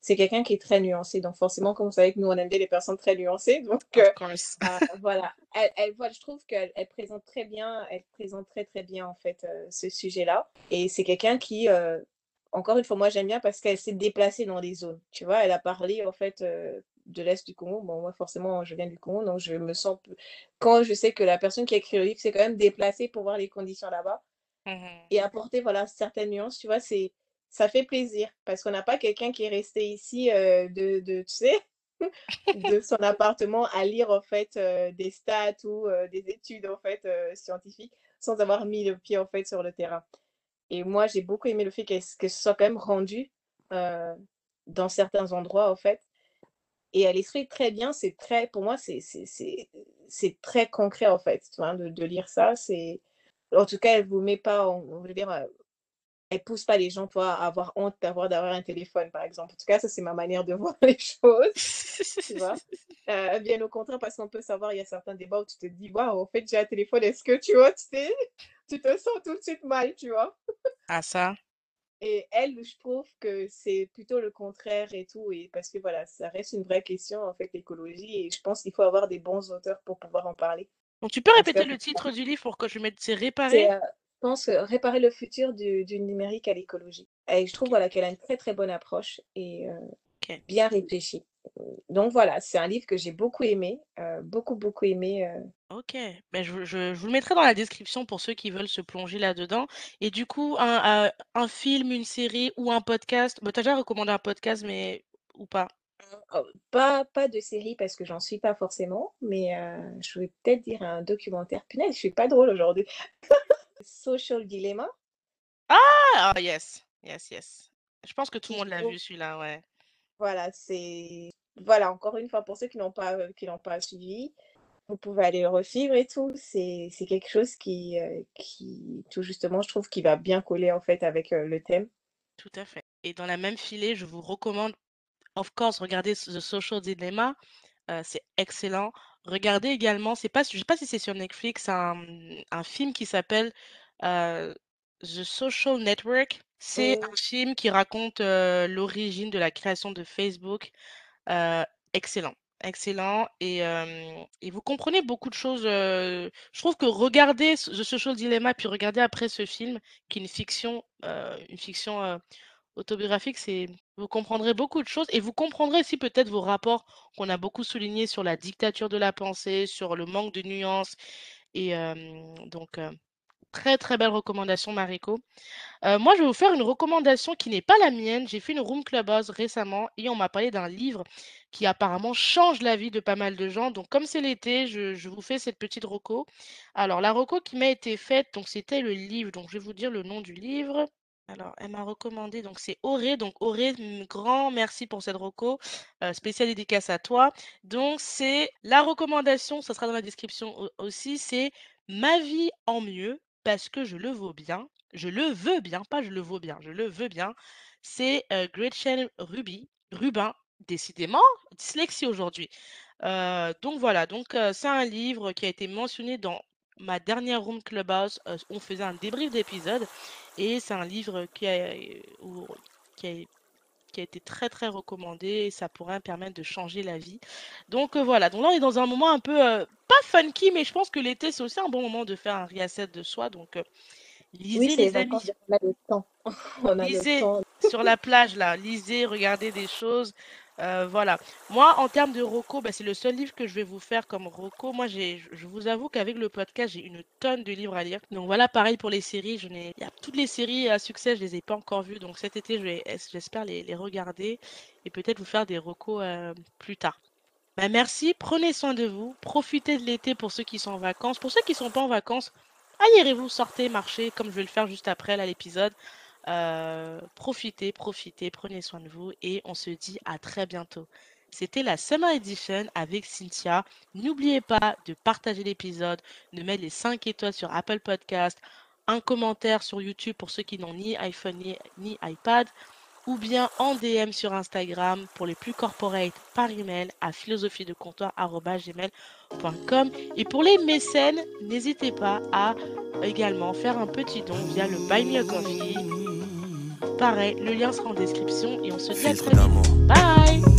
c'est quelqu'un qui est très nuancé. Donc, forcément, comme vous savez que nous, on aime bien les personnes très nuancées. Donc, voilà. Elle, je trouve qu'elle présente très bien, elle présente très, très bien, en fait, ce sujet-là. Et c'est quelqu'un qui, encore une fois, moi, j'aime bien parce qu'elle s'est déplacée dans les zones. Tu vois, elle a parlé, en fait, de l'Est du Congo. Bon, moi, forcément, je viens du Congo, donc je me sens... Quand je sais que la personne qui a écrit le livre s'est quand même déplacée pour voir les conditions là-bas mmh et apporter, voilà, certaines nuances, tu vois, c'est... Ça fait plaisir parce qu'on n'a pas quelqu'un qui est resté ici de, de, tu sais, de son appartement à lire, en fait, des stats ou des études, en fait, scientifiques sans avoir mis le pied, en fait, sur le terrain. Et moi, j'ai beaucoup aimé le fait que, que ce soit quand même rendu dans certains endroits, en fait. Et elle explique très bien, c'est très, pour moi, c'est très concret, en fait, de, de, lire ça. C'est, en tout cas, elle vous met pas, on, veut dire, elle pousse pas les gens, toi, à avoir honte d'avoir d'avoir un téléphone, par exemple. En tout cas, ça, c'est ma manière de voir les choses, tu vois. Euh, bien au contraire, parce qu'on peut savoir, il y a certains débats où tu te dis, waouh, en fait, j'ai un téléphone, est-ce que tu vois, tu tu te sens tout de suite mal, tu vois. Ah, ça? Et elle, je trouve que c'est plutôt le contraire et tout, et parce que voilà, ça reste une vraie question, en fait, l'écologie, et je pense qu'il faut avoir des bons auteurs pour pouvoir en parler. Donc, tu peux répéter le titre du livre pour que je mette c'est réparer euh, Je pense réparer le futur du, du numérique à l'écologie. Et je trouve voilà, qu'elle a une très très bonne approche et euh, bien réfléchie. Donc voilà, c'est un livre que j'ai beaucoup aimé, euh, beaucoup beaucoup aimé. Ok, ben, je, je, vous le mettrai dans la description pour ceux qui veulent se plonger là-dedans. Et du coup, un, un, film, une série ou un podcast, bah, tu as déjà recommandé un podcast, mais ou pas? Oh, pas, pas de série parce que j'en suis pas forcément, mais je vais peut-être dire un documentaire. Punaise, je suis pas drôle aujourd'hui. Social Dilemma. Ah, oh, yes, yes, yes. Je pense que tout le monde l'a vu celui-là, ouais. Voilà, c'est voilà encore une fois pour ceux qui n'ont pas qui n'ont pas suivi, vous pouvez aller le revivre et tout. C'est quelque chose qui, qui, tout justement, je trouve, qui va bien coller en fait avec le thème. Tout à fait. Et dans la même filée, je vous recommande, of course, regardez The Social Dilemma. c'est excellent. Regardez également, c'est pas, je sais pas si c'est sur Netflix, un, un film qui s'appelle The Social Network. C'est un film qui raconte l'origine de la création de Facebook. excellent excellent et, et, vous comprenez beaucoup de choses. je trouve que regarder The Social Dilemma, puis regarder après ce film, qui est une fiction, une fiction autobiographique, c'est vous comprendrez beaucoup de choses et vous comprendrez aussi peut-être vos rapports qu'on a beaucoup soulignés sur la dictature de la pensée, sur le manque de nuances. Et donc, très très belle recommandation, Mariko. moi, je vais vous faire une recommandation qui n'est pas la mienne. J'ai fait une room clubhouse récemment et on m'a parlé d'un livre qui apparemment change la vie de pas mal de gens. Donc, comme c'est l'été, je, vous fais cette petite reco. Alors, la reco qui m'a été faite, donc c'était le livre. Donc, je vais vous dire le nom du livre. Alors, elle m'a recommandé, donc c'est Auré. Donc, Auré, grand merci pour cette reco. Euh, spéciale dédicace à toi. Donc, c'est la recommandation, ça sera dans la description aussi, c'est Ma vie en mieux parce que je le vaux bien. Je le veux bien, pas je le vaux bien, je le veux bien. C'est Gretchen Ruby, Rubin, décidément, dyslexie aujourd'hui. Donc voilà, donc c'est un livre qui a été mentionné dans ma dernière room clubhouse. on faisait un débrief d'épisode et c'est un livre qui a, qui a, qui a été très très recommandé et ça pourrait permettre de changer la vie. Donc voilà, donc là on est dans un moment un peu pas funky, mais je pense que l'été c'est aussi un bon moment de faire un reset de soi. Donc lisez les, amis. On a le temps. on a lisez le temps. sur la plage là, lisez, regardez des choses. Euh, voilà. Moi, en termes de Rocco, bah, c'est le seul livre que je vais vous faire comme Rocco. Moi, j'ai, je vous avoue qu'avec le podcast, j'ai une tonne de livres à lire. Donc voilà, pareil pour les séries. Je n'ai, il y a toutes les séries à succès, je les ai pas encore vues. Donc cet été, j'espère les, regarder et peut-être vous faire des Rocco euh, plus tard. Bah, merci, prenez soin de vous, profitez de l'été pour ceux qui sont en vacances. Pour ceux qui ne sont pas en vacances, aillez-vous, sortez, marchez, comme je vais le faire juste après là l'épisode. Euh, profitez, profitez, prenez soin de vous et on se dit à très bientôt. C'était la Summer Edition avec Cynthia. N'oubliez pas de partager l'épisode, de mettre les 5 étoiles sur Apple Podcast, un commentaire sur YouTube pour ceux qui n'ont ni iPhone ni, iPad ou bien en DM sur Instagram pour les plus corporate par email à philosophie de comptoir@gmail.com et pour les mécènes, n'hésitez pas à également faire un petit don via le Buy Me a. Pareil, le lien sera en description et on se dit à très vite. Bye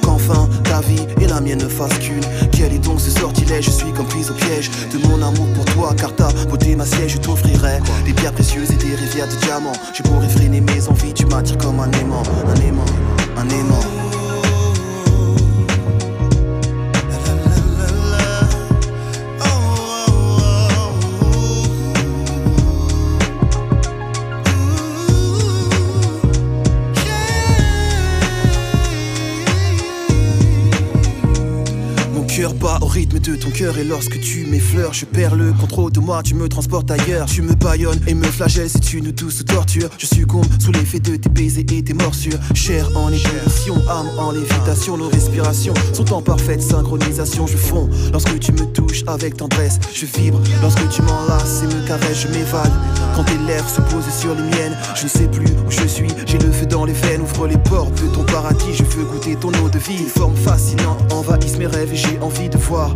qu'enfin ta vie et la mienne ne fassent qu'une. Quel est donc ce sortilège Je suis comme prise au piège de mon amour pour toi, car ta beauté ma je t'offrirai des pierres précieuses et des rivières de diamants. Je pourrais freiner mes envies, tu m'attires comme un aimant, un aimant, un aimant. Rythme de ton cœur et lorsque tu m'effleures, je perds le contrôle de moi, tu me transportes ailleurs. Tu me baillonnes et me flagelles, c'est une douce torture. Je succombe sous l'effet de tes baisers et tes morsures. Chair en ébullition, âme en lévitation, nos respirations sont en parfaite synchronisation. Je fonds lorsque tu me touches avec tendresse, je vibre lorsque tu m'enlaces et me caresses, je m'évade. Quand tes lèvres se posent sur les miennes, je ne sais plus où je suis, j'ai le feu dans les veines, ouvre les portes de ton paradis, je veux goûter ton eau de vie. Forme fascinante envahissent mes rêves et j'ai envie de voir